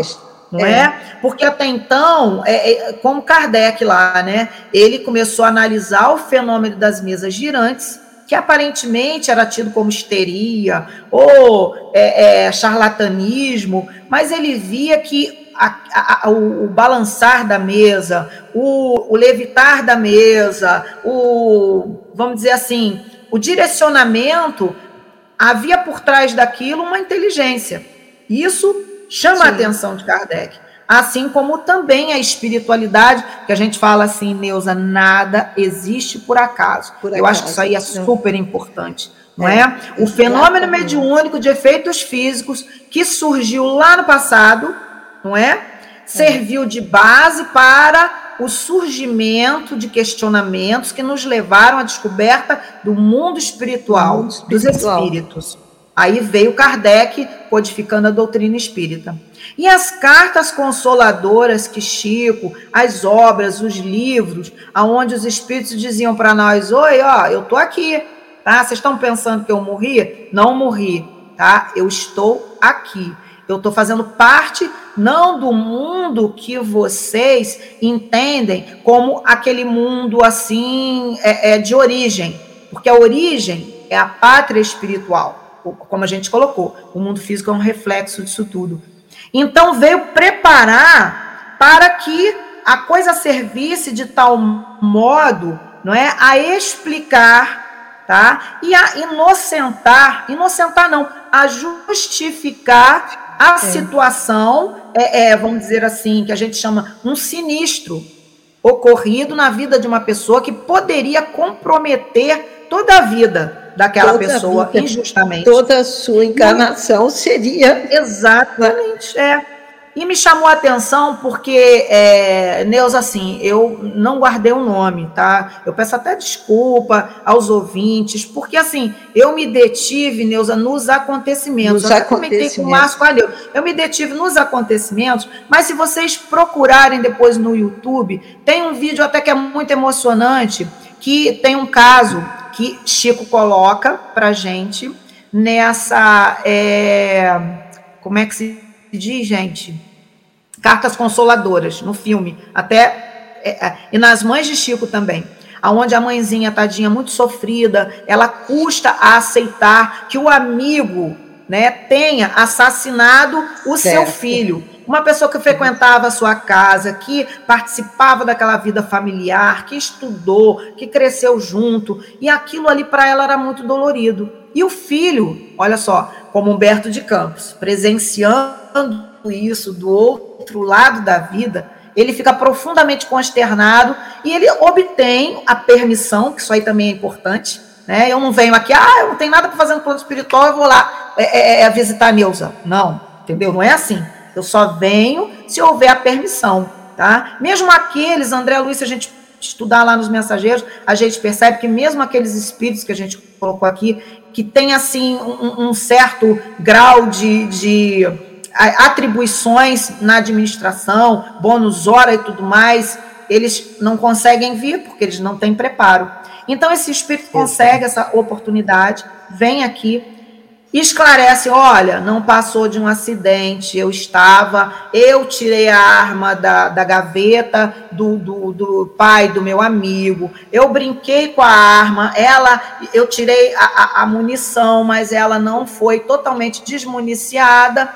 Não é. é? Porque até então, é, é, como Kardec lá, né? Ele começou a analisar o fenômeno das mesas girantes que aparentemente era tido como histeria ou é, é, charlatanismo, mas ele via que a, a, o, o, balançar da mesa, o, o, levitar da mesa, o, vamos dizer assim, o direcionamento, havia por trás daquilo uma inteligência. Isso chama Sim. a atenção de Kardec assim como também a espiritualidade, que a gente fala assim, Neuza, nada existe por acaso. Por Eu acho que isso aí é super importante. Não é? é? O fenômeno mediúnico de efeitos físicos que surgiu lá no passado, não é? Serviu de base para o surgimento de questionamentos que nos levaram à descoberta do mundo espiritual, mundo espiritual. dos espíritos. Aí veio Kardec codificando a doutrina espírita. E as cartas consoladoras que Chico, as obras, os livros, aonde os espíritos diziam para nós: "Oi, ó, eu tô aqui, tá? Vocês estão pensando que eu morri? Não morri, tá? Eu estou aqui. Eu estou fazendo parte não do mundo que vocês entendem como aquele mundo assim é, é de origem, porque a origem é a pátria espiritual como a gente colocou, o mundo físico é um reflexo disso tudo. Então veio preparar para que a coisa servisse de tal modo, não é, a explicar, tá? E a inocentar, inocentar não, a justificar a é. situação, é, é, vamos dizer assim, que a gente chama um sinistro ocorrido na vida de uma pessoa que poderia comprometer toda a vida daquela toda pessoa vida, injustamente. Toda a sua encarnação seria. Exatamente, é. E me chamou a atenção porque, é, Neuza, assim, eu não guardei o nome, tá? Eu peço até desculpa aos ouvintes, porque, assim, eu me detive, Neuza, nos acontecimentos. Nos eu comentei com o Márcio Calil. Eu me detive nos acontecimentos, mas se vocês procurarem depois no YouTube, tem um vídeo até que é muito emocionante, que tem um caso que Chico coloca pra gente nessa. É, como é que se diz, gente, cartas consoladoras no filme, até é, é, e nas mães de Chico também, aonde a mãezinha tadinha muito sofrida, ela custa a aceitar que o amigo, né, tenha assassinado o certo. seu filho. Uma pessoa que frequentava a sua casa, que participava daquela vida familiar, que estudou, que cresceu junto, e aquilo ali para ela era muito dolorido. E o filho, olha só, como Humberto de Campos, presenciando isso do outro lado da vida, ele fica profundamente consternado e ele obtém a permissão, que isso aí também é importante. Né? Eu não venho aqui, ah, eu não tenho nada para fazer no plano espiritual, eu vou lá é, é, é, visitar a Neuza. Não, entendeu? Não é assim. Eu só venho se houver a permissão. Tá? Mesmo aqueles, André Luiz, se a gente estudar lá nos mensageiros, a gente percebe que mesmo aqueles espíritos que a gente colocou aqui, que tem assim um, um certo grau de, de atribuições na administração, bônus hora e tudo mais, eles não conseguem vir porque eles não têm preparo. Então esse espírito consegue essa oportunidade, vem aqui esclarece, olha, não passou de um acidente, eu estava, eu tirei a arma da, da gaveta do, do, do pai do meu amigo, eu brinquei com a arma, ela, eu tirei a, a, a munição, mas ela não foi totalmente desmuniciada,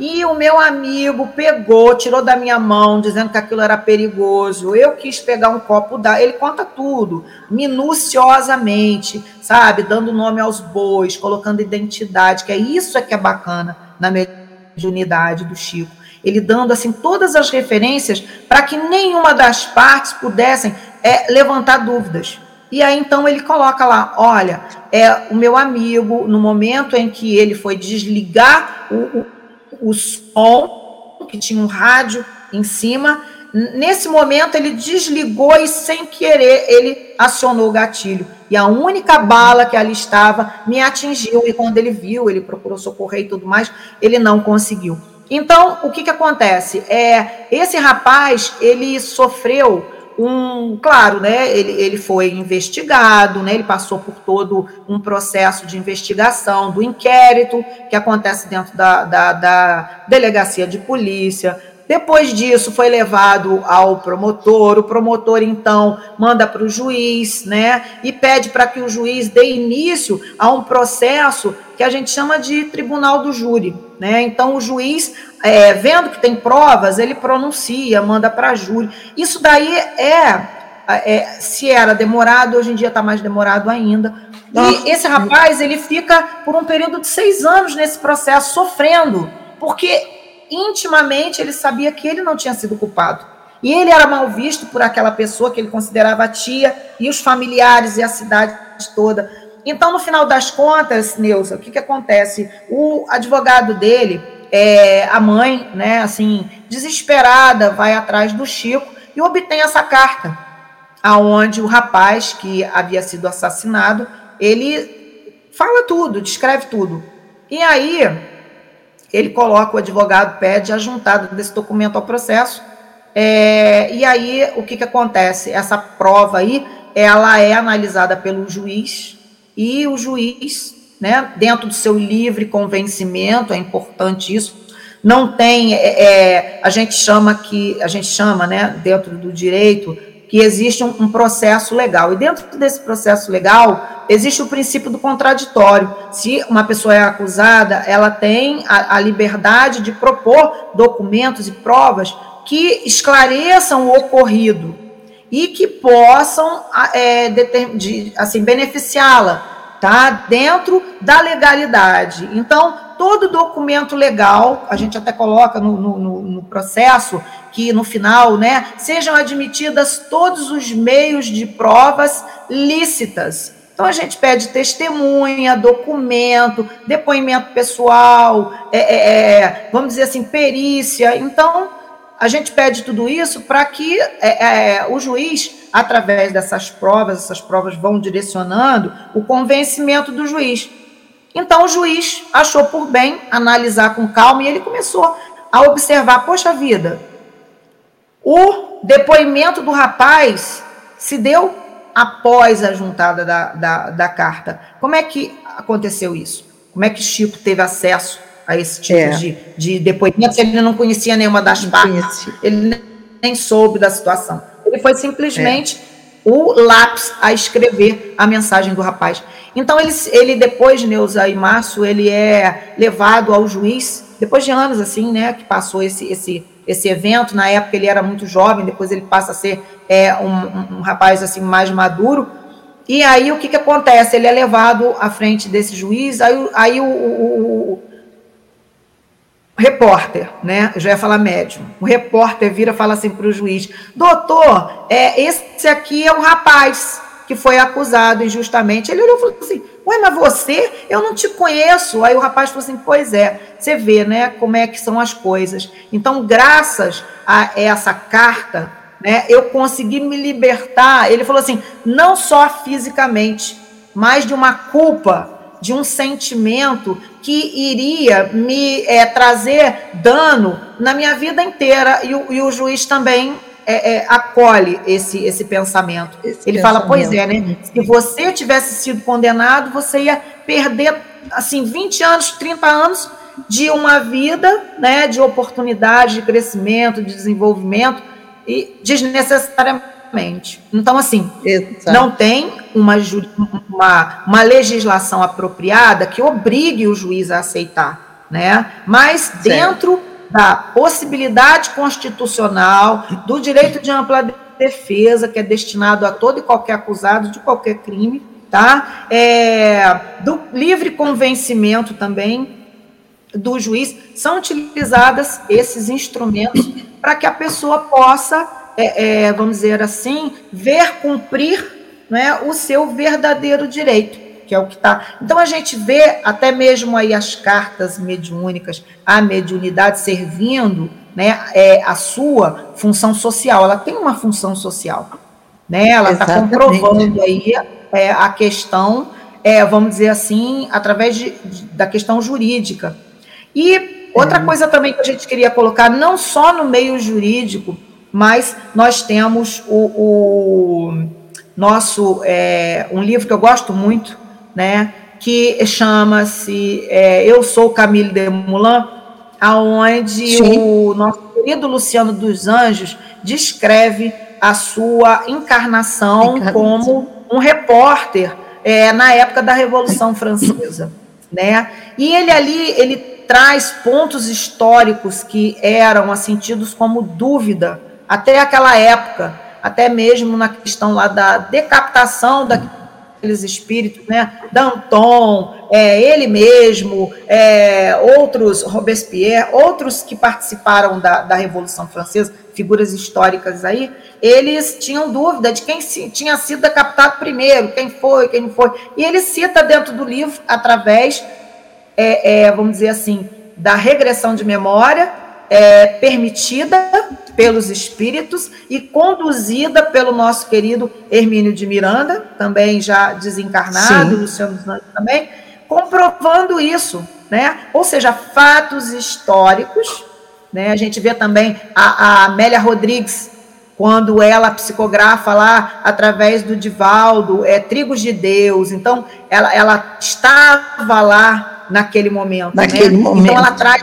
e o meu amigo pegou, tirou da minha mão, dizendo que aquilo era perigoso. Eu quis pegar um copo da. Ele conta tudo, minuciosamente, sabe? Dando nome aos bois, colocando identidade, que é isso é que é bacana na mediunidade do Chico. Ele dando assim todas as referências para que nenhuma das partes pudessem é, levantar dúvidas. E aí então ele coloca lá, olha, é o meu amigo no momento em que ele foi desligar o, o o som, que tinha um rádio em cima. Nesse momento, ele desligou e, sem querer, ele acionou o gatilho. E a única bala que ali estava me atingiu. E quando ele viu, ele procurou socorrer e tudo mais, ele não conseguiu. Então, o que, que acontece? É, esse rapaz, ele sofreu um, claro, né, ele, ele foi investigado, né, ele passou por todo um processo de investigação do inquérito que acontece dentro da, da, da delegacia de polícia, depois disso, foi levado ao promotor. O promotor, então, manda para o juiz, né? E pede para que o juiz dê início a um processo que a gente chama de tribunal do júri, né? Então, o juiz, é, vendo que tem provas, ele pronuncia, manda para júri. Isso daí é, é, se era demorado, hoje em dia está mais demorado ainda. E esse rapaz, ele fica por um período de seis anos nesse processo, sofrendo, porque intimamente ele sabia que ele não tinha sido culpado. E ele era mal visto por aquela pessoa que ele considerava tia e os familiares e a cidade toda. Então, no final das contas, Neuza, o que, que acontece? O advogado dele, é, a mãe, né, assim, desesperada, vai atrás do Chico e obtém essa carta, aonde o rapaz que havia sido assassinado, ele fala tudo, descreve tudo. E aí, ele coloca, o advogado pede a juntada desse documento ao processo, é, e aí o que, que acontece? Essa prova aí, ela é analisada pelo juiz, e o juiz, né, dentro do seu livre convencimento, é importante isso, não tem, é, é, a gente chama que, a gente chama, né, dentro do direito, que existe um, um, processo legal. E dentro desse processo legal, existe o princípio do contraditório. Se uma pessoa é acusada, ela tem a, a liberdade de propor documentos e provas que esclareçam o ocorrido e que possam é, de, assim, beneficiá-la tá? dentro da legalidade. Então, todo documento legal, a gente até coloca no, no, no, processo que no final, né, sejam admitidas todos os meios de provas lícitas. Então a gente pede testemunha, documento, depoimento pessoal, é, é, é vamos dizer assim, perícia. Então a gente pede tudo isso para que é, é, o juiz, através dessas provas, essas provas vão direcionando o convencimento do juiz. Então o juiz achou por bem analisar com calma e ele começou a observar: poxa vida, o depoimento do rapaz se deu após a juntada da, da, da carta. Como é que aconteceu isso? Como é que Chico teve acesso a esse tipo é. de, de depoimento se ele não conhecia nenhuma das partes? Ele nem soube da situação. Ele foi simplesmente é. o lápis a escrever a mensagem do rapaz. Então, ele, ele depois, Neuza e Márcio, ele é levado ao juiz, depois de anos, assim, né, que passou esse, esse, esse evento, na época ele era muito jovem, depois ele passa a ser é, um, um, rapaz, assim, mais maduro, e aí o que, que acontece? Ele é levado à frente desse juiz, aí, aí o, o, o repórter, né? Eu já ia falar médium. O repórter vira e fala assim para o juiz: Doutor, é, esse aqui é um rapaz que foi acusado injustamente. Ele olhou e falou assim: Ué, mas você, eu não te conheço. Aí o rapaz falou assim: Pois é, você vê, né, como é que são as coisas. Então, graças a essa carta, né, eu consegui me libertar. Ele falou assim: não só fisicamente, mas de uma culpa, de um sentimento que iria me é, trazer dano na minha vida inteira. E o, e o juiz também é, é, acolhe esse, esse pensamento. Esse Ele pensamento. fala, pois é, né? Se você tivesse sido condenado, você ia perder, assim, 20 anos, 30 anos de uma vida, né, de oportunidade, de crescimento, de desenvolvimento, e desnecessariamente. Então, assim, Exato. não tem uma, uma, uma legislação apropriada que obrigue o juiz a aceitar, né? Mas certo. dentro da possibilidade constitucional, do direito de ampla defesa, que é destinado a todo e qualquer acusado de qualquer crime, tá? É, do livre convencimento também do juiz, são utilizadas esses instrumentos para que a pessoa possa, é, é, vamos dizer assim, ver cumprir né, o seu verdadeiro direito que é o que está. Então a gente vê até mesmo aí as cartas mediúnicas, a mediunidade servindo né, é, a sua função social. Ela tem uma função social. Né? Ela está comprovando aí é, a questão, é, vamos dizer assim, através de, de, da questão jurídica. E outra é. coisa também que a gente queria colocar, não só no meio jurídico, mas nós temos o, o nosso é, um livro que eu gosto muito, né, que chama-se é, Eu Sou Camille de Moulin, aonde Sim. o nosso querido Luciano dos Anjos descreve a sua encarnação, encarnação. como um repórter é, na época da Revolução Francesa, né? E ele ali ele traz pontos históricos que eram assim tidos como dúvida até aquela época, até mesmo na questão lá da decapitação da aqueles espíritos, né? Danton, é, ele mesmo, é, outros, Robespierre, outros que participaram da, da Revolução Francesa, figuras históricas aí, eles tinham dúvida de quem tinha sido decapitado primeiro, quem foi, quem não foi. E ele cita dentro do livro, através, é, é vamos dizer assim, da regressão de memória, é, permitida pelos espíritos e conduzida pelo nosso querido Hermínio de Miranda, também já desencarnado, Sim. Luciano Santos também, comprovando isso, né? Ou seja, fatos históricos, né? A gente vê também a, a Amélia Rodrigues, quando ela psicografa lá através do Divaldo, é Trigos de Deus. Então, ela, ela estava lá naquele momento. Né? Naquele né? momento. Então, ela traz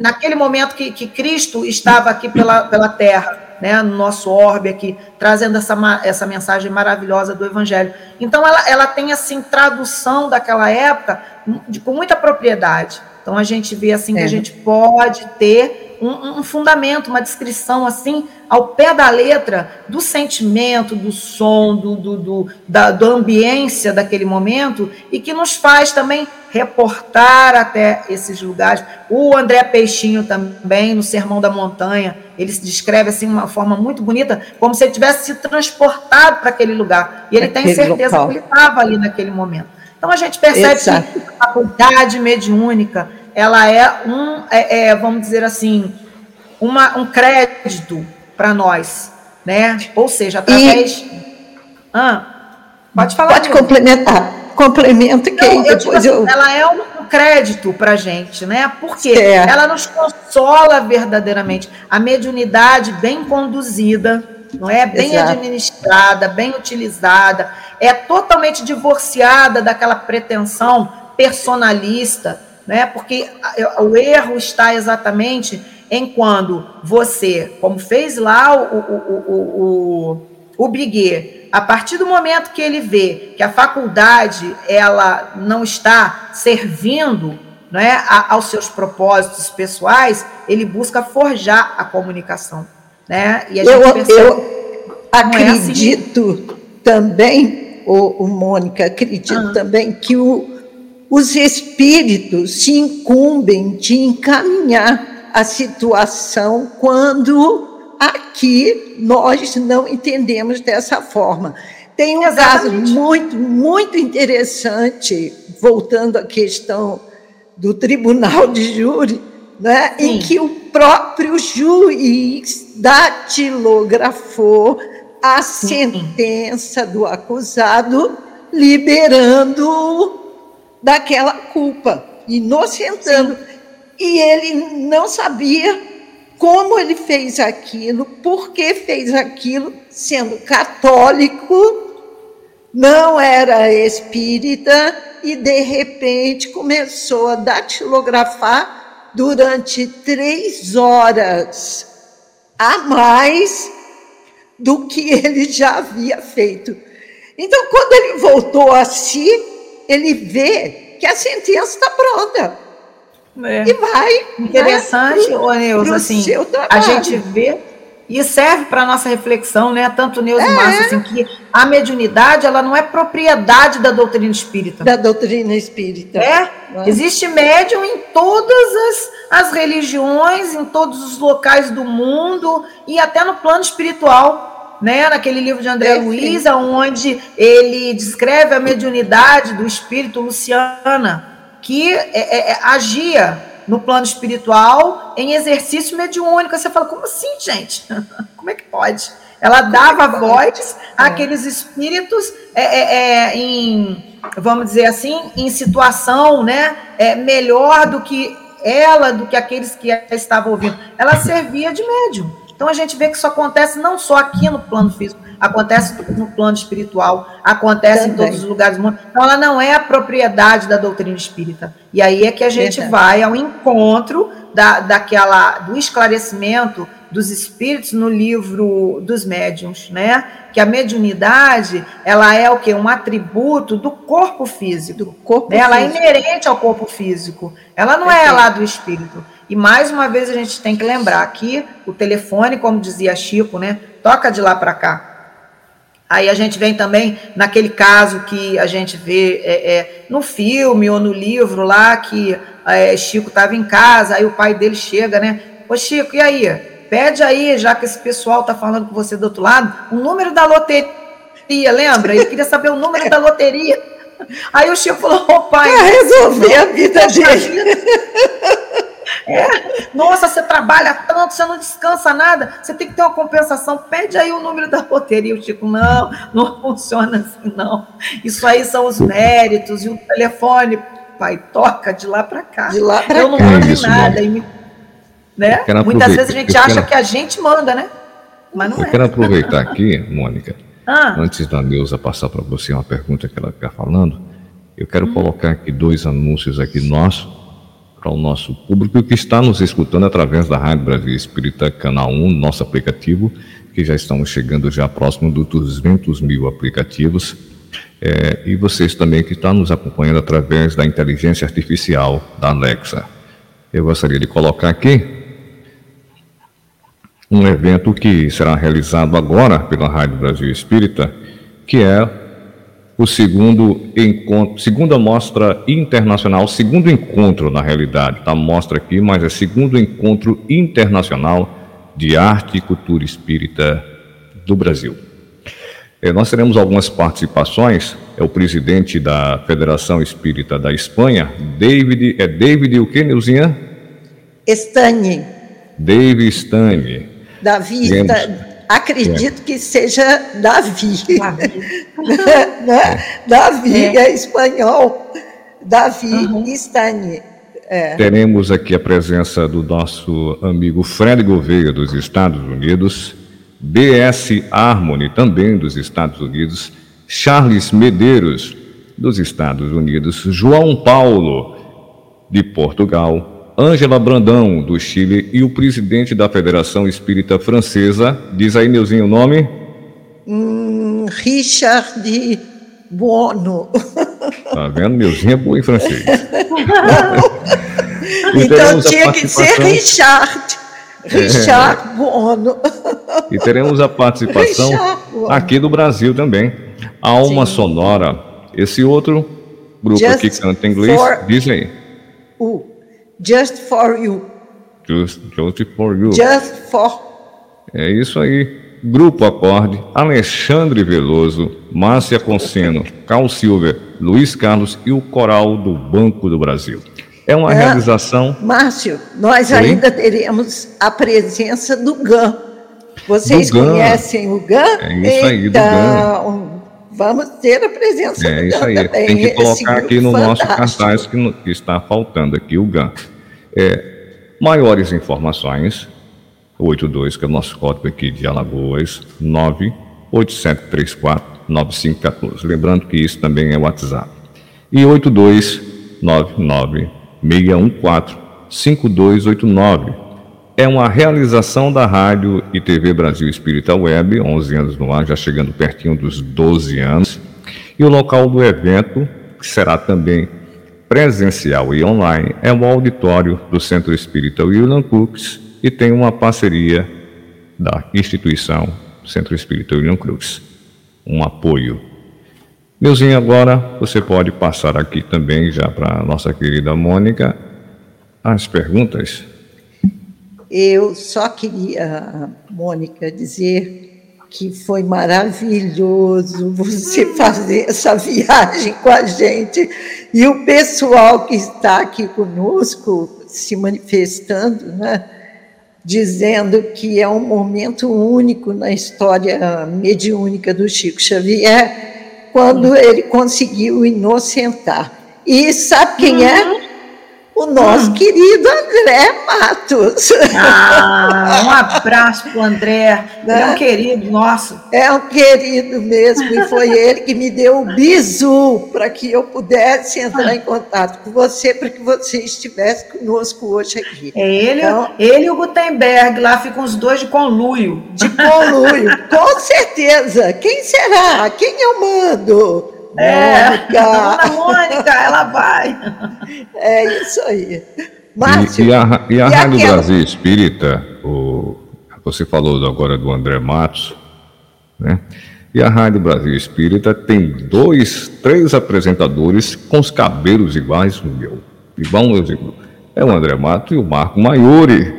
naquele momento que, que Cristo estava aqui pela, pela terra, né, no nosso orbe aqui, trazendo essa, essa mensagem maravilhosa do Evangelho. Então, ela, ela tem, assim, tradução daquela época de, com muita propriedade. Então, a gente vê, assim, é. que a gente pode ter um, um, fundamento, uma descrição assim, ao pé da letra, do sentimento, do som, do, do, do, da, da ambiência daquele momento, e que nos faz também reportar até esses lugares. O André Peixinho também, no Sermão da Montanha, ele se descreve assim de uma forma muito bonita, como se ele tivesse se transportado para aquele lugar. E ele aquele tem certeza local. que ele estava ali naquele momento. Então a gente percebe Exato. que a faculdade mediúnica ela é um, é, é, vamos dizer assim, uma, um crédito para nós, né? Ou seja, através. E... Ah, pode falar. Pode complementar. Complemento que Não, eu depois eu... Assim, ela é um, crédito para a gente, né? Porque certo. ela nos consola verdadeiramente. A mediunidade bem conduzida, não é? Bem Exato. administrada, bem utilizada, é totalmente divorciada daquela pretensão personalista né? Porque o erro está exatamente em quando você, como fez lá o, o, o, o, o Briguet, a partir do momento que ele vê que a faculdade ela não está servindo né, aos seus propósitos pessoais, ele busca forjar a comunicação. Né? E a gente eu, percebe, eu acredito é assim. também, o, o Mônica, acredito ah. também que o, os espíritos se incumbem de encaminhar a situação quando aqui nós não entendemos dessa forma. Tem um Exatamente. caso muito, muito interessante, voltando à questão do tribunal de júri, né, em que o próprio juiz datilografou a sentença do acusado, liberando daquela culpa, inocentando. Sim. E ele não sabia como ele fez aquilo, por que fez aquilo, sendo católico, não era espírita, e de repente começou a datilografar durante três horas a mais do que ele já havia feito. Então, quando ele voltou a si, ele vê que a sentença está pronta. É. E vai. Interessante, né, Neuza, assim, a gente vê e serve para nossa reflexão, né? Tanto Neuza é. e Márcia, assim, que a mediunidade ela não é propriedade da doutrina espírita. Da doutrina espírita. É. é. Existe médium em todas as, as religiões, em todos os locais do mundo e até no plano espiritual né, naquele livro de André Luiz, onde ele descreve a mediunidade do espírito Luciana, que é, é, é, agia no plano espiritual em exercício mediúnico. Você fala, como assim, gente? Como é que pode? Ela dava voz é. àqueles espíritos é, é, em, vamos dizer assim, em situação né, melhor do que ela, do que aqueles que estavam ouvindo. Ela servia de médium. Então a gente vê que isso acontece não só aqui no plano físico, acontece no plano espiritual, acontece Também. em todos os lugares do mundo. Então ela não é a propriedade da doutrina espírita. E aí é que a gente Verdade. vai ao encontro da, daquela do esclarecimento dos espíritos no livro dos médiuns, né? Que a mediunidade, ela é o que um atributo do corpo físico. Do corpo né? Ela é inerente ao corpo físico. Ela não é lá do espírito. E mais uma vez a gente tem que lembrar que o telefone, como dizia Chico, né, toca de lá para cá. Aí a gente vem também naquele caso que a gente vê é, é, no filme ou no livro lá que é, Chico estava em casa, aí o pai dele chega, né? Ô Chico, e aí? Pede aí, já que esse pessoal está falando com você do outro lado, o número da loteria, lembra? Ele queria saber o número da loteria. Aí o Chico falou, ô pai. Para resolver a vida dele. É. Nossa, você trabalha tanto, você não descansa nada, você tem que ter uma compensação. Pede aí o número da loteria. O Chico, não, não funciona assim, não. Isso aí são os méritos e o telefone, pai, toca de lá para cá. De lá para cá. Eu não mando é nada. Me, né? Muitas vezes a gente acha quero... que a gente manda, né? Mas não eu é. quero aproveitar aqui, Mônica, ah. antes da Neuza passar para você uma pergunta que ela está falando, eu quero hum. colocar aqui dois anúncios aqui nossos para o nosso público que está nos escutando através da Rádio Brasil Espírita, Canal 1, nosso aplicativo, que já estamos chegando já próximo dos 200 mil aplicativos. É, e vocês também que estão nos acompanhando através da inteligência artificial da Alexa. Eu gostaria de colocar aqui um evento que será realizado agora pela Rádio Brasil Espírita, que é o segundo encontro, segunda mostra internacional, segundo encontro na realidade, tá mostra aqui, mas é segundo encontro internacional de arte e cultura espírita do Brasil. É, nós teremos algumas participações. É o presidente da Federação Espírita da Espanha, David. É David o que, Neuzinha? Stani. David Stani. Davi, Temos, acredito é. que seja Davi. Davi, né? Davi é. é. espanhol. Davi uhum. Stani. É. Teremos aqui a presença do nosso amigo Fred Gouveia, dos Estados Unidos, BS Harmony, também dos Estados Unidos, Charles Medeiros, dos Estados Unidos, João Paulo, de Portugal, Ângela Brandão, do Chile, e o presidente da Federação Espírita Francesa. Diz aí, Neuzinho, o nome? Hum, Richard Buono. Tá vendo? Neuzinho é bom em francês. então tinha que ser Richard. Richard é. Buono. E teremos a participação aqui do Brasil também. Alma Sim. Sonora. Esse outro grupo Just que canta em inglês, diz aí. O Just for you. Just, just for you. Just for. É isso aí. Grupo Acorde, Alexandre Veloso, Márcia Conseno, Carl Silver, Luiz Carlos e o Coral do Banco do Brasil. É uma é, realização. Márcio, nós ainda teremos a presença do GAN. Vocês do GAN. conhecem o GAN? É isso aí, então, do GAN. Vamos ter a presença é, do GAN. É isso aí. Também, Tem que colocar aqui no fantástico. nosso cartaz que, que está faltando aqui o GAN. É, maiores informações, 82, que é o nosso código aqui de Alagoas, 98734-9514. Lembrando que isso também é WhatsApp. E 82996145289. É uma realização da Rádio e TV Brasil Espírita Web, 11 anos no ar, já chegando pertinho dos 12 anos. E o local do evento, que será também presencial e online é o auditório do Centro Espírita William Crookes e tem uma parceria da instituição Centro Espírita William Crookes, um apoio. Neuzinho, agora você pode passar aqui também já para nossa querida Mônica as perguntas. Eu só queria, Mônica, dizer que foi maravilhoso você fazer essa viagem com a gente e o pessoal que está aqui conosco se manifestando, né, dizendo que é um momento único na história mediúnica do Chico Xavier, quando ele conseguiu inocentar. E sabe quem é? O nosso hum. querido André Matos. Ah, um abraço para o André, né? é um né? querido nosso. É um querido mesmo, e foi ele que me deu o bisu para que eu pudesse entrar em contato com você, para que você estivesse conosco hoje aqui. É ele, então, ele e o Gutenberg, lá ficam os dois de conluio. De conluio, com certeza. Quem será? Quem eu mando? É, Mônica. Mônica, ela vai. É isso aí. Márcio, e, e a, e a e Rádio aquela... Brasil Espírita, o, você falou agora do André Matos, né? E a Rádio Brasil Espírita tem dois, três apresentadores com os cabelos iguais no meu. Igual meu exemplo. É o André Matos e o Marco Maiori.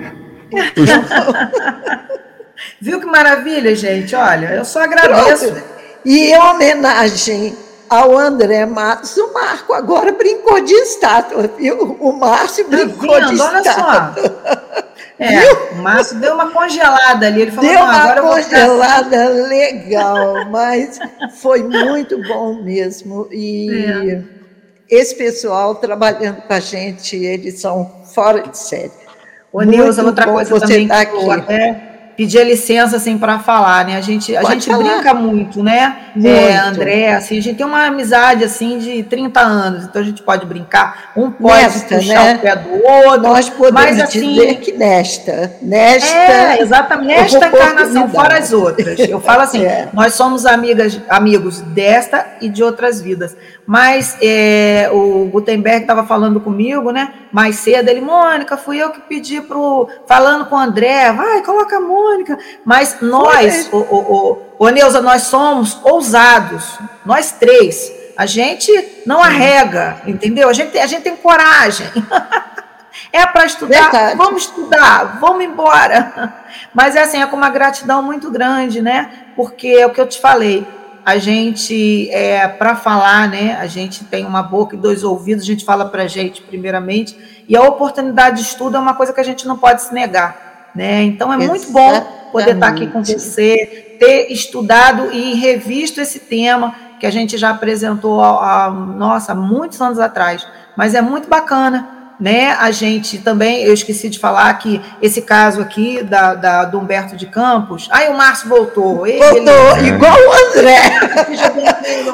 Viu que maravilha, gente? Olha, eu só agradeço. Pronto. E em homenagem ao André Matos, o Marco agora brincou de estátua, viu? O Márcio brincou de estátua. Olha só. É, o Márcio deu uma congelada ali, ele falou, deu uma congelada legal, mas foi muito bom mesmo. E é. esse pessoal trabalhando com a gente, eles são fora de série. Ô, Nilza, outra coisa também tá aqui. até pedir licença assim para falar, né? A gente a gente brinca muito, né? É, muito. É, André, assim, a gente tem uma amizade assim de 30 anos, então a gente pode brincar, um pode nesta, puxar né? o pé do outro. Nós podemos mas, assim, dizer que nesta, nesta, é, exatamente, nesta encarnação, fora as outras. Eu falo assim, é. nós somos amigas, amigos desta e de outras vidas. Mas é, o Gutenberg estava falando comigo, né? Mais cedo, ele, Mônica, fui eu que pedi pro falando com o André, vai, coloca a música Mônica. Mas nós, o, o Neuza, nós somos ousados, nós três. A gente não arrega, entendeu? A gente, a gente tem coragem. É para estudar, Verdade. vamos estudar, vamos embora. Mas é assim, é com uma gratidão muito grande, né? Porque é o que eu te falei, a gente, é, para falar, né, a gente tem uma boca e dois ouvidos, a gente fala para a gente, primeiramente, e a oportunidade de estudo é uma coisa que a gente não pode se negar. Né? Então, é Exatamente. muito bom poder estar aqui com você, ter estudado e revisto esse tema que a gente já apresentou, há, nossa, muitos anos atrás, mas é muito bacana né? A gente também, eu esqueci de falar que esse caso aqui da, da do Humberto de Campos, aí o Márcio voltou. Ele, voltou, ele... igual o André.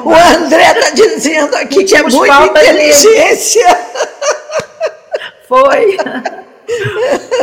o André está dizendo aqui que é muita inteligência. Foi.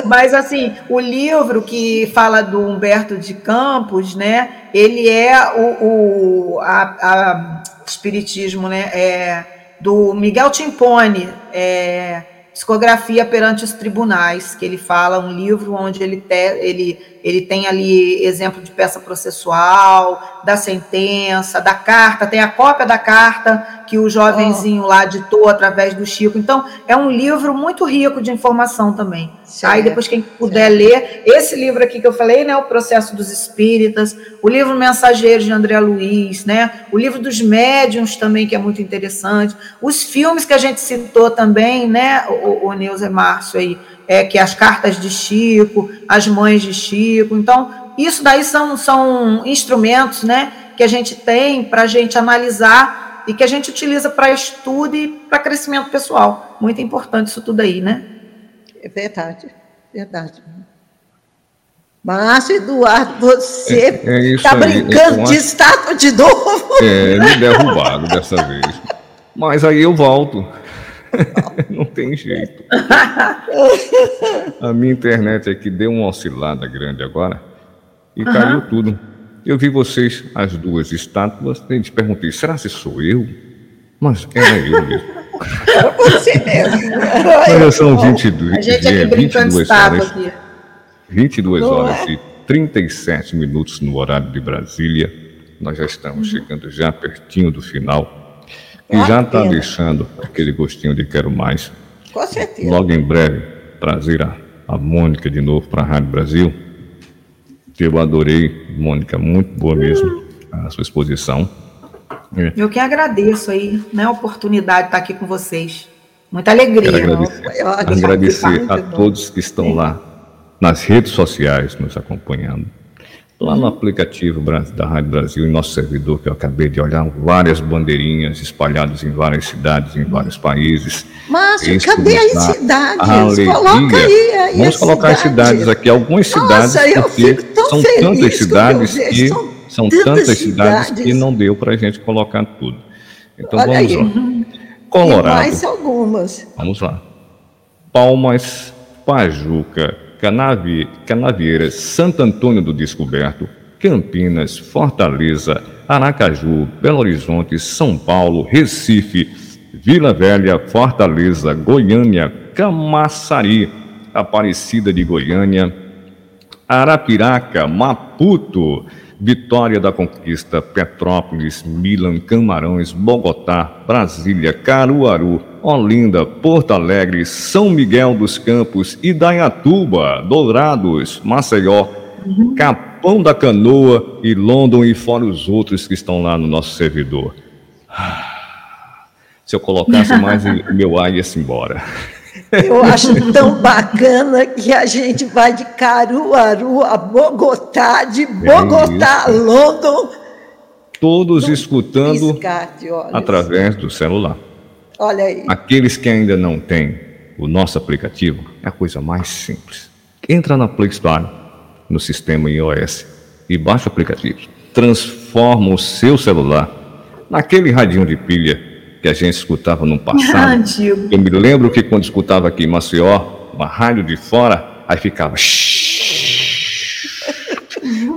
Mas assim, o livro que fala do Humberto de Campos, né? Ele é o, o a, a espiritismo, né? É, do Miguel Timpone, é, Psicografia perante os tribunais, que ele fala, um livro onde ele, te, ele, ele tem ali exemplo de peça processual, da sentença, da carta, tem a cópia da carta que o jovenzinho oh. lá ditou através do Chico. Então, é um livro muito rico de informação também. Certo. Aí depois quem puder certo. ler esse livro aqui que eu falei, né, o Processo dos Espíritas, o livro Mensageiros de André Luiz, né, o livro dos Médiuns também que é muito interessante, os filmes que a gente citou também, né, o, o Neuza Márcio aí, é que as cartas de Chico, as mães de Chico. Então, isso daí são, são instrumentos, né, que a gente tem para a gente analisar e que a gente utiliza para estudo e para crescimento pessoal. Muito importante isso tudo aí, né? É verdade, verdade. Márcio Eduardo, você está é, é tá brincando de estátua de novo. É, me derrubado dessa vez. Mas aí eu volto. Não tem jeito. A minha internet aqui deu uma oscilada grande agora e uhum. caiu tudo. Eu vi vocês, as duas estátuas, e te perguntei, será que sou eu? Mas era eu mesmo. Você mesmo. Olha, são 22, a gente aqui 22 horas, aqui. 22 Não horas é? e 37 minutos no horário de Brasília. Nós já estamos uhum. chegando já pertinho do final. E já está deixando aquele gostinho de quero mais. Com certeza. Logo em breve, trazer a, a Mônica de novo para a Rádio Brasil. Eu adorei, Mônica, muito boa mesmo a sua exposição. É. Eu que agradeço aí, né, a oportunidade de estar aqui com vocês. Muita alegria. Quero agradecer, eu, agradecer a todos que estão lá nas redes sociais nos acompanhando. Lá no aplicativo da Rádio Brasil, em nosso servidor, que eu acabei de olhar, várias bandeirinhas espalhadas em várias cidades, em vários países. Márcio, cadê as cidades? Coloca aí, aí Vamos colocar as cidades aqui, algumas cidades, Nossa, porque são tantas cidades que são tantas cidades, que não deu para a gente colocar tudo. Então Olha vamos aí. lá. Colorado. E mais algumas. Vamos lá. Palmas, Pajuca, Canavi, Canavieira, Santo Antônio do Descoberto, Campinas, Fortaleza, Aracaju, Belo Horizonte, São Paulo, Recife, Vila Velha, Fortaleza, Goiânia, Camaçari, Aparecida de Goiânia, Arapiraca, Maputo, Vitória da Conquista, Petrópolis, Milan, Camarões, Bogotá, Brasília, Caruaru, Olinda, Porto Alegre, São Miguel dos Campos, Idaiatuba, Dourados, Maceió, uhum. Capão da Canoa e London e fora os outros que estão lá no nosso servidor. Se eu colocasse mais, o meu ar ia-se embora. Eu acho tão bacana que a gente vai de Caruaru a Bogotá, de é Bogotá a London. Todos escutando através do celular. Olha aí. Aqueles que ainda não têm o nosso aplicativo, é a coisa mais simples. Entra na Play Store, no sistema iOS, e baixa o aplicativo. Transforma o seu celular naquele radinho de pilha que a gente escutava no passado. Eu me lembro que quando escutava aqui em Maceió, uma rádio de fora, aí ficava.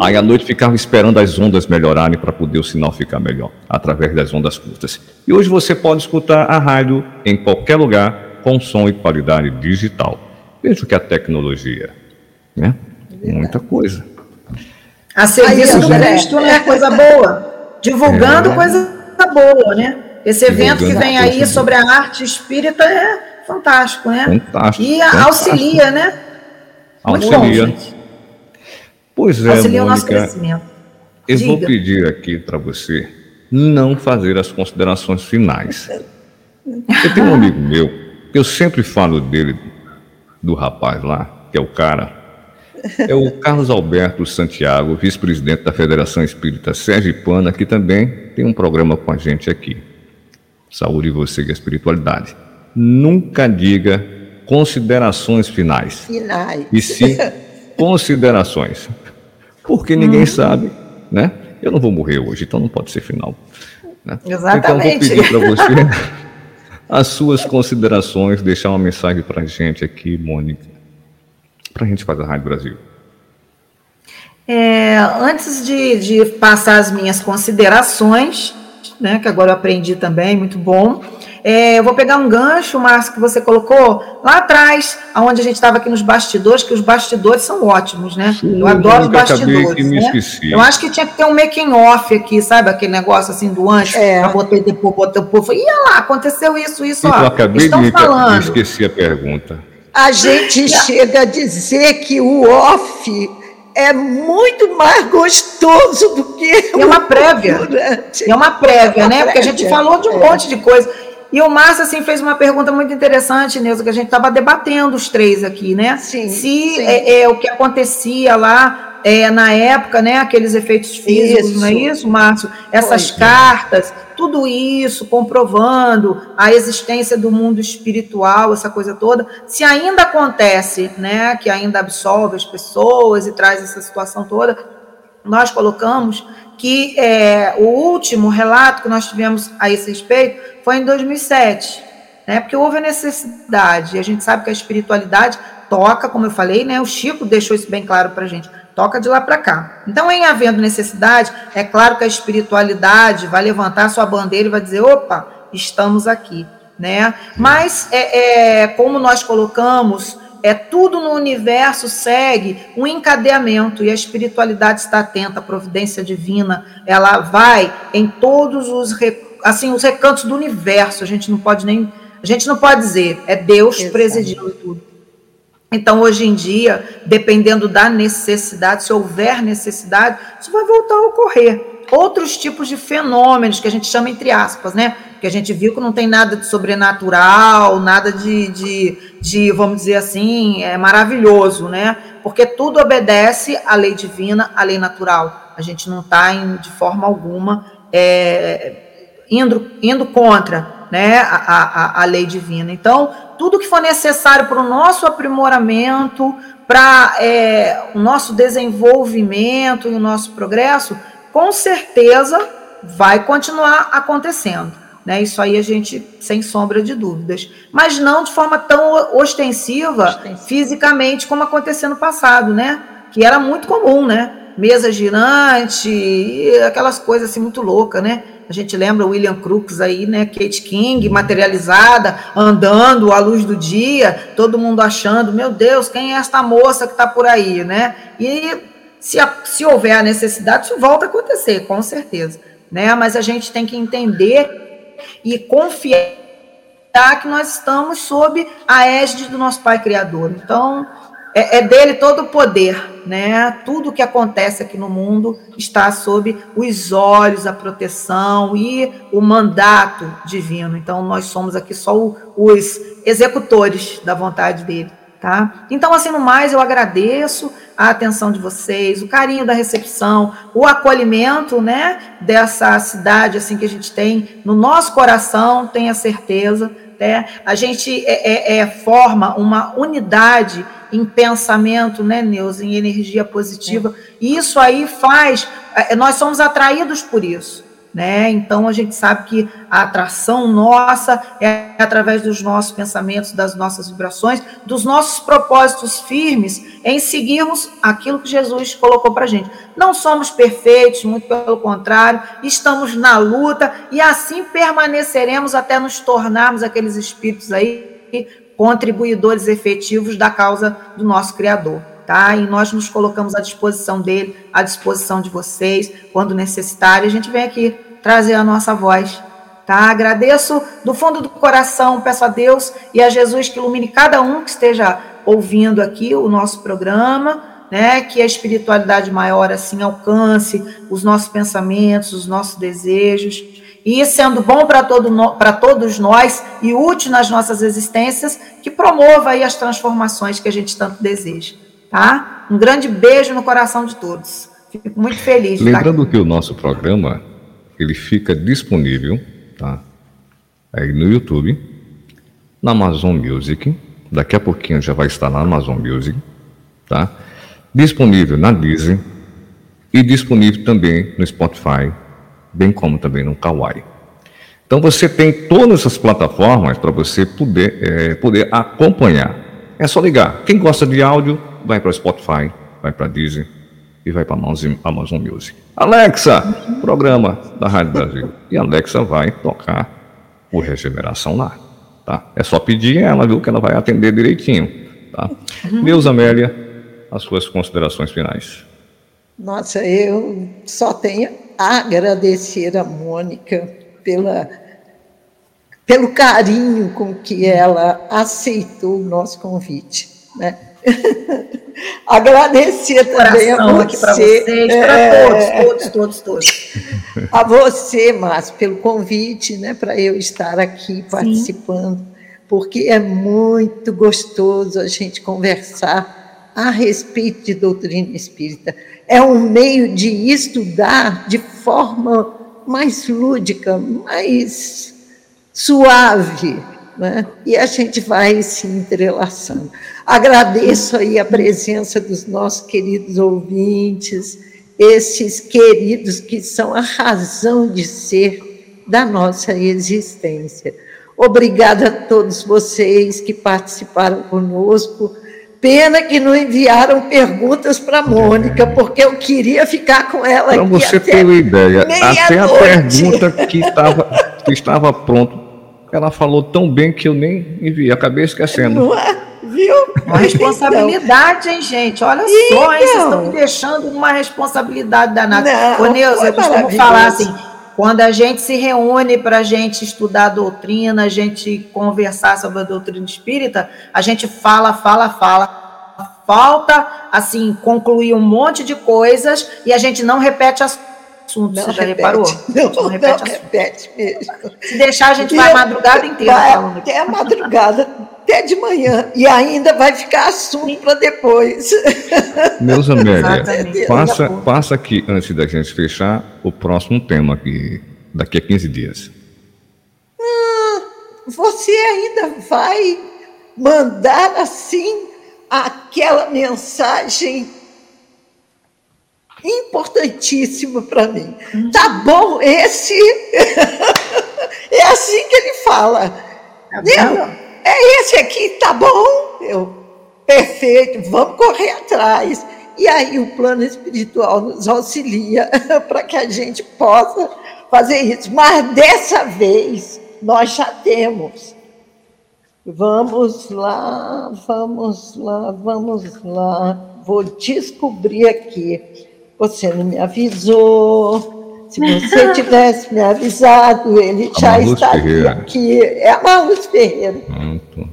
Aí à noite ficava esperando as ondas melhorarem para poder o sinal ficar melhor, através das ondas curtas. E hoje você pode escutar a rádio em qualquer lugar com som e qualidade digital. Veja o que é a tecnologia, né? Muita coisa. A serviço Aí, do Cristo, né? Coisa boa. Divulgando é. coisa boa, né? Esse evento que vem aí sobre a arte espírita é fantástico, né? Fantástico. E fantástico. auxilia, né? Auxilia. Bom, pois é, auxilia Mônica, o nosso crescimento. Eu Diga. vou pedir aqui para você não fazer as considerações finais. Eu tenho um amigo meu, eu sempre falo dele, do rapaz lá, que é o cara, é o Carlos Alberto Santiago, vice-presidente da Federação Espírita Sergipana, que também tem um programa com a gente aqui. Saúde você e a espiritualidade. Nunca diga considerações finais. Finais. E sim considerações. Porque ninguém hum. sabe, né? Eu não vou morrer hoje, então não pode ser final. Né? Exatamente. Então, vou pedir para você as suas considerações, deixar uma mensagem para a gente aqui, Mônica, para a gente fazer a Rádio Brasil. É, antes de, de, passar as minhas considerações, né, que agora eu aprendi também, muito bom. É, eu vou pegar um gancho, Márcio, que você colocou lá atrás, onde a gente estava aqui nos bastidores, que os bastidores são ótimos, né? Sim, eu adoro os bastidores. Né? Eu acho que tinha que ter um making off aqui, sabe? Aquele negócio assim do antes, é. eu botei depois, botei depois. Ia lá, aconteceu isso, isso, então, ó. Eu acabei Estão de falando. esqueci a pergunta. A gente chega a dizer que o off é muito mais gostoso do que é uma prévia. É uma prévia, né? Porque a gente falou de um é. monte de coisa. E o Márcio assim, fez uma pergunta muito interessante, Neuza, que a gente estava debatendo os três aqui, né? Sim, Se sim. É, é, o que acontecia lá é, na época, né? Aqueles efeitos físicos, isso. não é isso, Márcio? Essas Foi. cartas, tudo isso comprovando a existência do mundo espiritual, essa coisa toda. Se ainda acontece, né? Que ainda absolve as pessoas e traz essa situação toda, nós colocamos que é, o último relato que nós tivemos a esse respeito foi em 2007, né? Porque houve a necessidade, e a gente sabe que a espiritualidade toca, como eu falei, né? O Chico deixou isso bem claro para a gente, toca de lá para cá. Então, em havendo necessidade, é claro que a espiritualidade vai levantar sua bandeira e vai dizer, opa, estamos aqui, né? Mas, é, é como nós colocamos é tudo no universo segue um encadeamento e a espiritualidade está atenta, a providência divina, ela vai em todos os assim os recantos do universo. A gente não pode nem a gente não pode dizer é Deus Exato. presidindo tudo. Então, hoje em dia, dependendo da necessidade, se houver necessidade, isso vai voltar a ocorrer outros tipos de fenômenos que a gente chama entre aspas, né? Que a gente viu que não tem nada de sobrenatural, nada de, de, de vamos dizer assim, é maravilhoso, né? Porque tudo obedece à lei divina, à lei natural. A gente não está de forma alguma é, indo, indo contra né, a, a, a lei divina. Então, tudo que for necessário para o nosso aprimoramento, para é, o nosso desenvolvimento e o nosso progresso, com certeza vai continuar acontecendo. Né? Isso aí a gente, sem sombra de dúvidas. Mas não de forma tão ostensiva, fisicamente, como aconteceu no passado, né? Que era muito comum, né? Mesa girante, aquelas coisas assim muito loucas, né? A gente lembra William Crookes aí, né? Kate King materializada, andando à luz do dia, todo mundo achando, meu Deus, quem é esta moça que está por aí, né? E se, a, se houver a necessidade, isso volta a acontecer, com certeza. Né? Mas a gente tem que entender e confiar que nós estamos sob a égide do nosso Pai Criador. Então, é, é, dele todo o poder, né? Tudo que acontece aqui no mundo está sob os olhos, a proteção e o mandato divino. Então, nós somos aqui só os executores da vontade dele. Tá? Então, assim, no mais, eu agradeço a atenção de vocês, o carinho da recepção, o acolhimento, né, dessa cidade, assim, que a gente tem no nosso coração, tenha certeza, né? A gente é, é, é forma uma unidade em pensamento, né, Neuza, em energia positiva, é. e isso aí faz, é, nós somos atraídos por isso, né? Então a gente sabe que a atração nossa é através dos nossos pensamentos, das nossas vibrações, dos nossos propósitos firmes em seguirmos aquilo que Jesus colocou para gente. Não somos perfeitos, muito pelo contrário, estamos na luta e assim permaneceremos até nos tornarmos aqueles espíritos aí contribuidores efetivos da causa do nosso Criador. tá? E nós nos colocamos à disposição dele, à disposição de vocês, quando necessário, a gente vem aqui trazer a nossa voz, tá? Agradeço do fundo do coração, peço a Deus e a Jesus que ilumine cada um que esteja ouvindo aqui o nosso programa, né? Que a espiritualidade maior assim alcance os nossos pensamentos, os nossos desejos e sendo bom para todo todos nós e útil nas nossas existências, que promova aí as transformações que a gente tanto deseja, tá? Um grande beijo no coração de todos. Fico muito feliz. Lembrando que o nosso programa ele fica disponível, tá? Aí no YouTube, na Amazon Music, daqui a pouquinho já vai estar na Amazon Music, tá? Disponível na Disney e disponível também no Spotify, bem como também no Kawaii. Então você tem todas essas plataformas para você poder, é, poder acompanhar. É só ligar. Quem gosta de áudio, vai para o Spotify, vai para a Disney e vai para a Amazon Music. Alexa, programa da Rádio Brasil. E a Alexa vai tocar o Regeneração lá. Tá? É só pedir ela, viu, que ela vai atender direitinho. Tá? Uhum. Deus, Amélia, as suas considerações finais. Nossa, eu só tenho a agradecer a Mônica pela, pelo carinho com que ela aceitou o nosso convite. Né? Agradecer também a você. Aqui para vocês, é, para todos, todos, todos, todos. A você, Márcio, pelo convite, né, para eu estar aqui participando, Sim. porque é muito gostoso a gente conversar a respeito de doutrina espírita é um meio de estudar de forma mais lúdica, mais suave, né? e a gente vai se entrelaçando. Agradeço aí a presença dos nossos queridos ouvintes, esses queridos que são a razão de ser da nossa existência. Obrigada a todos vocês que participaram conosco Pena que não enviaram perguntas para a Mônica, porque eu queria ficar com ela Para você ter uma ideia, até a pergunta que, tava, que estava pronto, ela falou tão bem que eu nem enviei, acabei esquecendo. Não é? Viu? Uma responsabilidade, hein, gente? Olha então, só, hein? vocês estão me deixando uma responsabilidade danada. Não, Ô, Neuza, eu costumo falar assim, quando a gente se reúne para a gente estudar a doutrina, a gente conversar sobre a doutrina espírita, a gente fala, fala, fala. Falta, assim, concluir um monte de coisas e a gente não repete assunto. Não Você já repete, reparou? Não, não repete, não repete mesmo. Se deixar, a gente vai a madrugada inteira vai falando. Até a madrugada, até de manhã. E ainda vai ficar assunto para depois. Meus Amélia, passa, passa aqui, antes da gente fechar, o próximo tema aqui, daqui a 15 dias. Ah, você ainda vai mandar assim aquela mensagem importantíssima para mim. Tá bom, esse é assim que ele fala. Tá é esse aqui, tá bom? Eu, perfeito, vamos correr atrás. E aí o plano espiritual nos auxilia para que a gente possa fazer isso. Mas dessa vez nós já temos. Vamos lá, vamos lá, vamos lá. Vou descobrir aqui. Você não me avisou. Se você tivesse me avisado, ele a já estaria aqui. É a Marluz Ferreira. Pronto.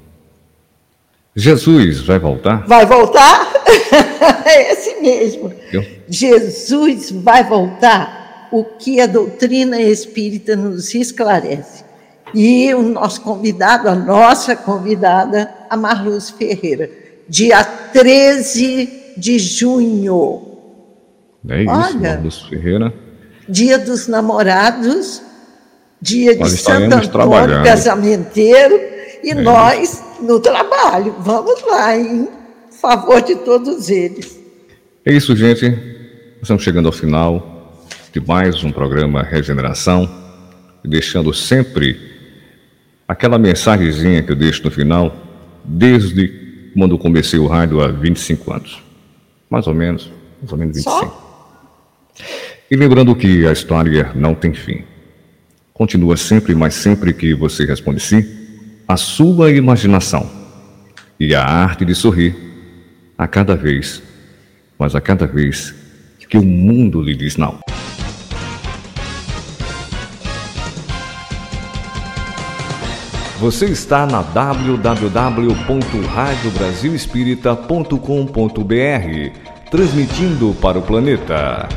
Jesus vai voltar? Vai voltar? é esse mesmo. Eu? Jesus vai voltar. O que a doutrina espírita nos esclarece. E o nosso convidado, a nossa convidada, a Marluz Ferreira, dia 13 de junho. É isso, Olha, Ferreira. Dia dos namorados, dia de Santo Antônio, casamenteiro, e é nós no trabalho. Vamos lá, em favor de todos eles. É isso, gente. Estamos chegando ao final de mais um programa Regeneração, deixando sempre aquela mensagenzinha que eu deixo no final, desde quando comecei o rádio há 25 anos. Mais ou menos, mais ou menos 25. Só? E lembrando que a história não tem fim. Continua sempre, mas sempre que você responde sim, a sua imaginação e a arte de sorrir a cada vez, mas a cada vez que o mundo lhe diz não. Você está na www.radiobrasilespirita.com.br, transmitindo para o planeta.